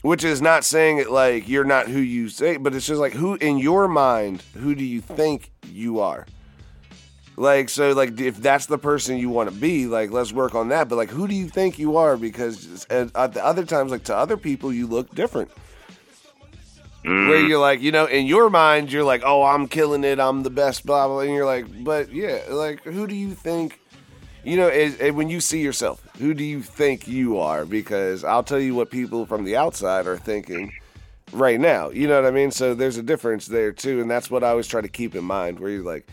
Which is not saying it like you're not who you say, but it's just like who in your mind, who do you think you are? Like so, like if that's the person you want to be, like let's work on that. But like, who do you think you are? Because at, at the other times, like to other people, you look different. Mm. Where you're like, you know, in your mind, you're like, oh, I'm killing it, I'm the best, blah blah. And you're like, but yeah, like who do you think? You know, when you see yourself, who do you think you are? Because I'll tell you what people from the outside are thinking right now. You know what I mean? So there's a difference there too, and that's what I always try to keep in mind. Where you're like,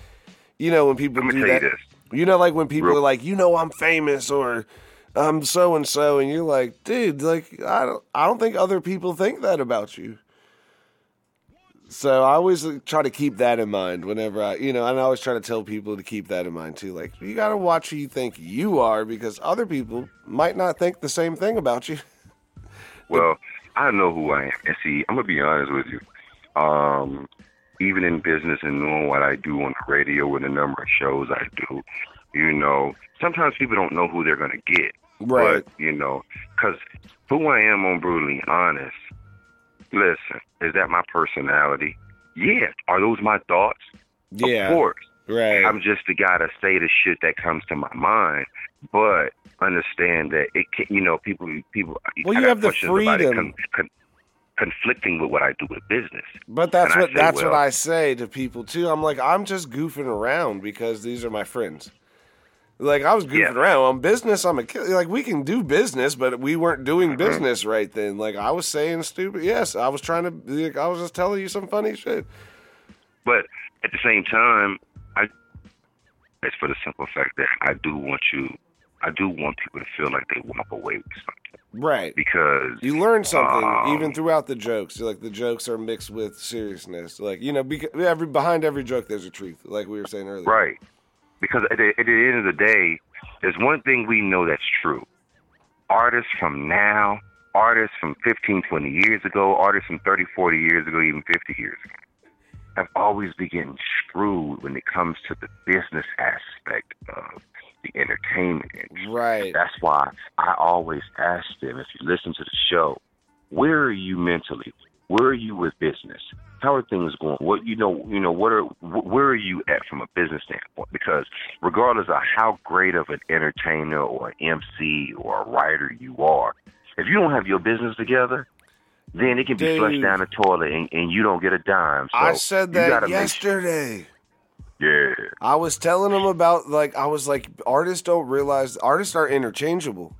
you know, when people do that, you you know, like when people Real- are like, you know, I'm famous or I'm so and so, and you're like, dude, like I don't, I don't think other people think that about you. So I always try to keep that in mind whenever I, you know, and I always try to tell people to keep that in mind too. Like you got to watch who you think you are because other people might not think the same thing about you. *laughs* Well, I know who I am. And see, I'm gonna be honest with you. Um, even in business and knowing what I do on the radio and the number of shows I do, you know, sometimes people don't know who they're gonna get. Right. But you know, because who I am on brutally honest. Listen, is that my personality? Yeah. Are those my thoughts? Yeah. Of course. Right. I'm just the guy to say the shit that comes to my mind, but understand that it can, you know, people, people. Well, you have the questions about it freedom. con- conflicting with what I do with business. But that's And what say, that's what I say to people too. I'm like, I'm just goofing around because these are my friends. Like I was goofing Yeah. around on business. I'm a kid. Like we can do business, but we weren't doing Mm-hmm. business right then. Like I was saying stupid. Yes, I was trying to. Like, I was just telling you some funny shit. But at the same time, I it's for the simple fact that I do want you I do want people to feel like they walk away with something Right. because You learn something Um, even throughout the jokes. Like the jokes are mixed with seriousness. Like you know, because every behind every joke there's a truth. Like we were saying earlier. Right. Because at the, at the end of the day, there's one thing we know that's true. Artists from now, artists from 15, 20 years ago, artists from 30, 40 years ago, even 50 years ago, have always been getting screwed when it comes to the business aspect of the entertainment industry. Right. That's why I always ask them if you listen to the show, where are you mentally? Where are you with business? How are things going? What you know, you know, what are wh- where are you at from a business standpoint? Because regardless of how great of an entertainer or an MC or a writer you are, if you don't have your business together, then it can be Dude. flushed down the toilet and, and you don't get a dime. So I said that yesterday. sure- yeah. I was telling them about like I was like artists don't realize artists are interchangeable.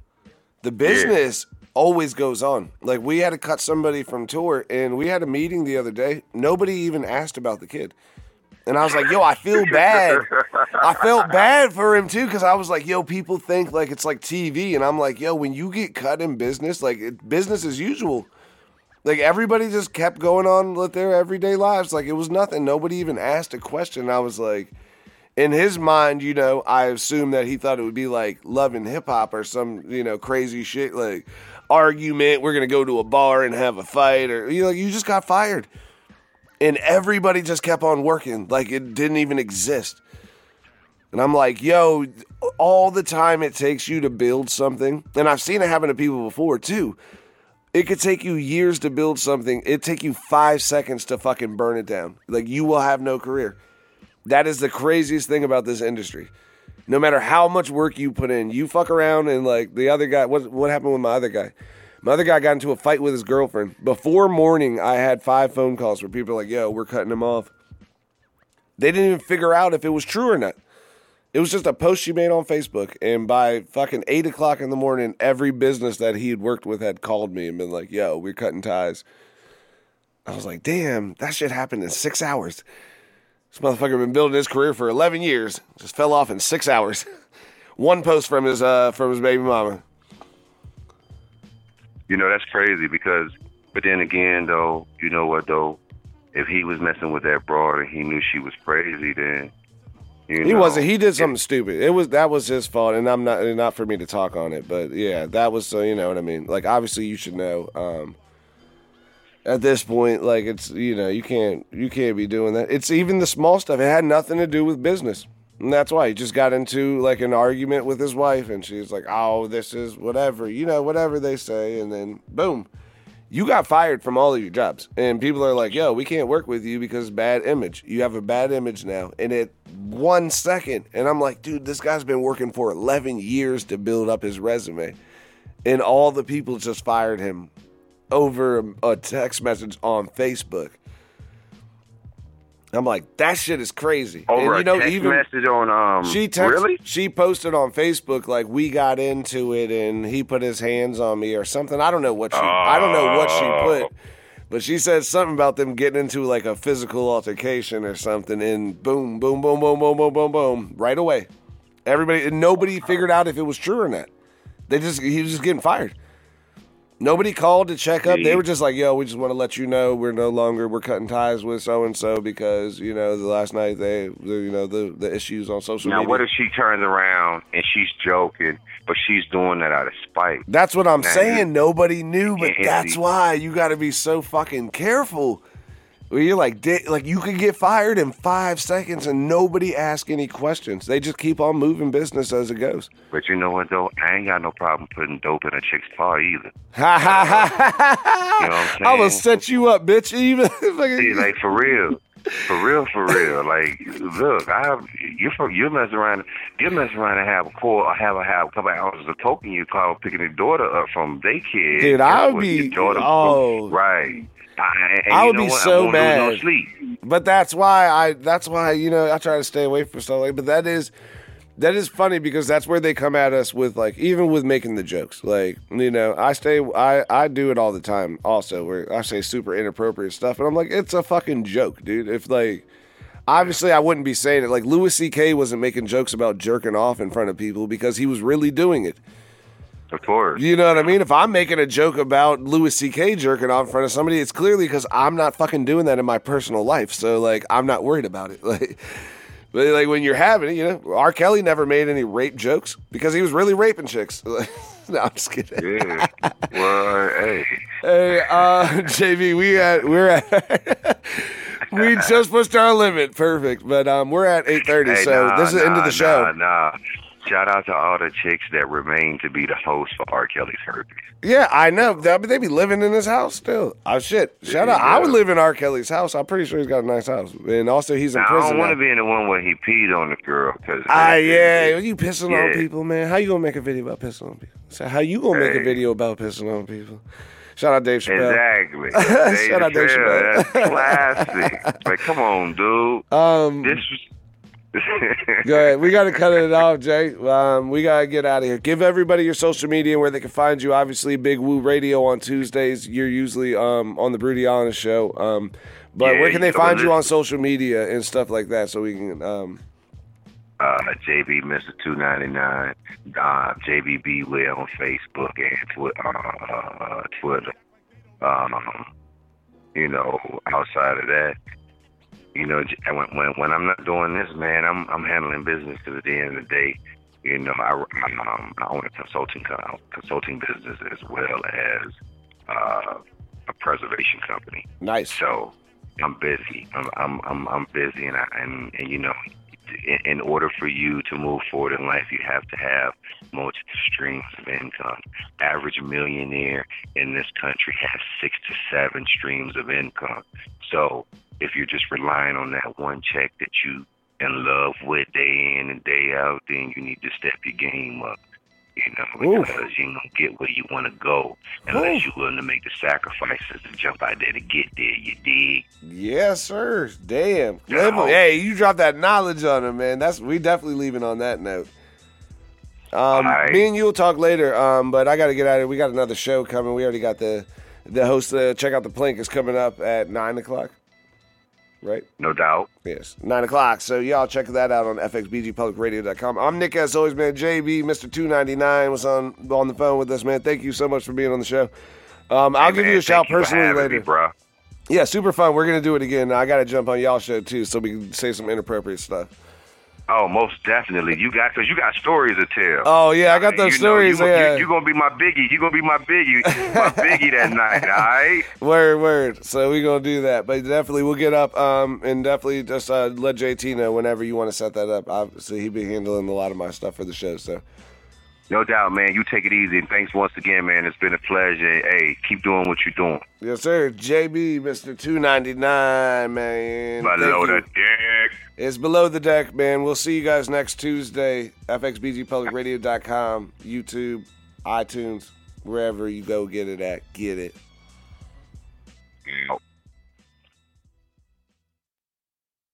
The business always goes on. Like we had to cut somebody from tour and we had a meeting the other day. Nobody even asked about the kid. And I was like, "Yo, I feel bad." I felt *laughs* bad for him too cuz I was like, "Yo, people think like it's like TV." And I'm like, "Yo, when you get cut in business, like it, business as usual." Like everybody just kept going on with their everyday lives like it was nothing. Nobody even asked a question. I was like, in his mind, you know, I assume that he thought it would be like loving hip hop or some, you know, crazy shit like argument. We're gonna go to a bar and have a fight, or you know, you just got fired, and everybody just kept on working like it didn't even exist. And I'm like, yo, all the time it takes you to build something, and I've seen it happen to people before too. It could take you years to build something. It take you five seconds to fucking burn it down. Like you will have no career. That is the craziest thing about this industry. No matter how much work you put in, you fuck around and like the other guy. What what happened with my other guy? My other guy got into a fight with his girlfriend. Before morning, I had five phone calls where people were like, "Yo, we're cutting him off." They didn't even figure out if it was true or not. It was just a post she made on Facebook, and by fucking eight o'clock in the morning, every business that he had worked with had called me and been like, "Yo, we're cutting ties." I was like, "Damn, that shit happened in six hours." This motherfucker been building his career for eleven years, just fell off in six hours. *laughs* One post from his uh from his baby mama. You know, that's crazy because, but then again, though, you know what, though? If he was messing with that broad and he knew she was crazy, then, you He know, wasn't. He did something stupid. It was that was his fault, and I'm not not for me to talk on it. But yeah, that was so you know what I mean. Like obviously you should know. Um, at this point, like it's you know you can't you can't be doing that. It's even the small stuff. It had nothing to do with business, and that's why he just got into like an argument with his wife, and she's like, "Oh, this is whatever you know, whatever they say," and then boom. You got fired from all of your jobs, and people are like, "Yo, we can't work with you because bad image. You have a bad image now." And it one second, and I'm like, "Dude, this guy's been working for 11 years to build up his resume, and all the people just fired him over a text message on Facebook." I'm like, "That shit is crazy." over and you know, a text even message on um. she text, really? she posted on Facebook like we got into it and he put his hands on me or something. I don't know what she I don't know what she Oh. put. But she said something about them getting into like a physical altercation or something and boom, boom, boom, boom, boom, boom, boom, boom, right away. Everybody and nobody figured out if it was true or not. They just he was just getting fired. Nobody called to check up. They were just like, "Yo, we just want to let you know we're no longer we're cutting ties with so and so because you know the last night they, the, you know the the issues on social Now, media." Now, what if she turns around and she's joking, but she's doing that out of spite? That's what I'm Now, saying. you- Nobody knew, but that's why you got to be so fucking careful. You're like, like you could get fired in five seconds and nobody ask any questions. They just keep on moving business as it goes. But you know what though? I ain't got no problem putting dope in a chick's paw either. Ha ha ha You know what I'm ha! saying? I'm gonna set you up, bitch. Even *laughs* See, like for real, for real, for real. Like, look, I have you're from you mess around, you mess around and have a call, or have a have a couple hours of token you call picking your daughter up from daycare. Dude, Guess I be- Your daughter- oh. right. I, I would be what? so mad. But that's why I that's why you know I try to stay away from stuff like. But that is that is funny because that's where they come at us with like even with making the jokes. Like you know I stay I I do it all the time also where I say super inappropriate stuff and I'm like it's a fucking joke, dude. If like obviously I wouldn't be saying it. Like Louis C.K. wasn't making jokes about jerking off in front of people because he was really doing it. Of course. You know what I mean? If I'm making a joke about Louis C.K. jerking off in front of somebody, it's clearly because I'm not fucking doing that in my personal life. So like, I'm not worried about it. *laughs* Like, but like when you're having it, you know, R. Kelly never made any rape jokes because he was really raping chicks. *laughs* no, I'm just kidding. Yeah. well, hey. Hey, uh, *laughs* JB, we at we're at we just pushed our limit. Perfect, but um, we're at eight thirty, Hey, so nah, this is the end of the show. Nah, nah. Shout out to all the chicks that remain to be the host for R. Kelly's herpes. Yeah, I know. They they be living in his house still. Oh shit! Shout out! I would live in R. Kelly's house. I'm pretty sure he's got a nice house, and also he's in Now, I prison. don't want to be in the one where he peed on the girl because. Ah, yeah, you pissing on people, man. How you gonna make a video about pissing on people? So how you gonna make a video about pissing on people? Shout out Dave Chappelle. Exactly. *laughs* Shout out Dave Chappelle, Chappelle. That's classic. Like, come on, dude. *laughs* Um, This was. Go ahead. We got to cut it off, Jay. Um, we got to get out of here. Give everybody your social media where they can find you. Obviously, Big Woo Radio on Tuesdays. You're usually um, on the Brutally Honest show. Um, but Yeah, where can they find you on social media and stuff like that so we can. Um, uh, JB Mister Two Ninety Nine, uh, JBB Way on Facebook and twi- uh, uh, Twitter. Um, you know, outside of that, you know, when when when I'm not doing this, man, I'm I'm handling business. because At the end of the day, you know, I um, I own a consulting consulting business as well as uh, a preservation company. nice. So I'm busy. I'm I'm I'm, I'm busy, and I, and and you know, in, order for you to move forward in life, you have to have multiple streams of income. Average millionaire in this country has six to seven streams of income. So if you're just relying on that one check that you in love with day in and day out, then you need to step your game up. You know, Oof. because you don't get where you want to go unless you're willing to make the sacrifices to jump out there to get there. You dig? Yes, sir. Damn. Level- Hey, you dropped that knowledge on him, man. That's we definitely leaving on that note. Um, Alright. me and you will talk later. Um, but I got to get out of here. We got another show coming. We already got the the host. Uh, check out the plink is coming up at nine o'clock. Right. No doubt. Yes, nine o'clock. So y'all check that out on fxbgpublicradio.com. I'm Nick, as always, man. JB, Mister Two Ninety Nine was on on the phone with us, man. Thank you so much for being on the show. Um, I'll give you a shout you personally later. me, bro. Yeah, super fun. We're gonna do it again. I gotta jump on y'all show too, so we can say some inappropriate stuff. Oh, most definitely. You got because you got stories to tell. Oh yeah, I got those you know, stories. you, yeah, You, you gonna be my biggie. You are gonna be my biggie. my *laughs* biggie that night. All right. word, word. So we gonna do that, but definitely we'll get up. Um, and definitely just uh, let JT know whenever you want to set that up. Obviously, he be handling a lot of my stuff for the show. So No doubt, man. You take it easy. And thanks once again, man. It's been a pleasure. Hey, keep doing what you're doing. yes, sir. JB, Ninety Nine, man. Thank Below the dick. It's below the deck, man. We'll see you guys next Tuesday. FXBGPublicRadio.com, YouTube, iTunes, wherever you go get it at. Get it.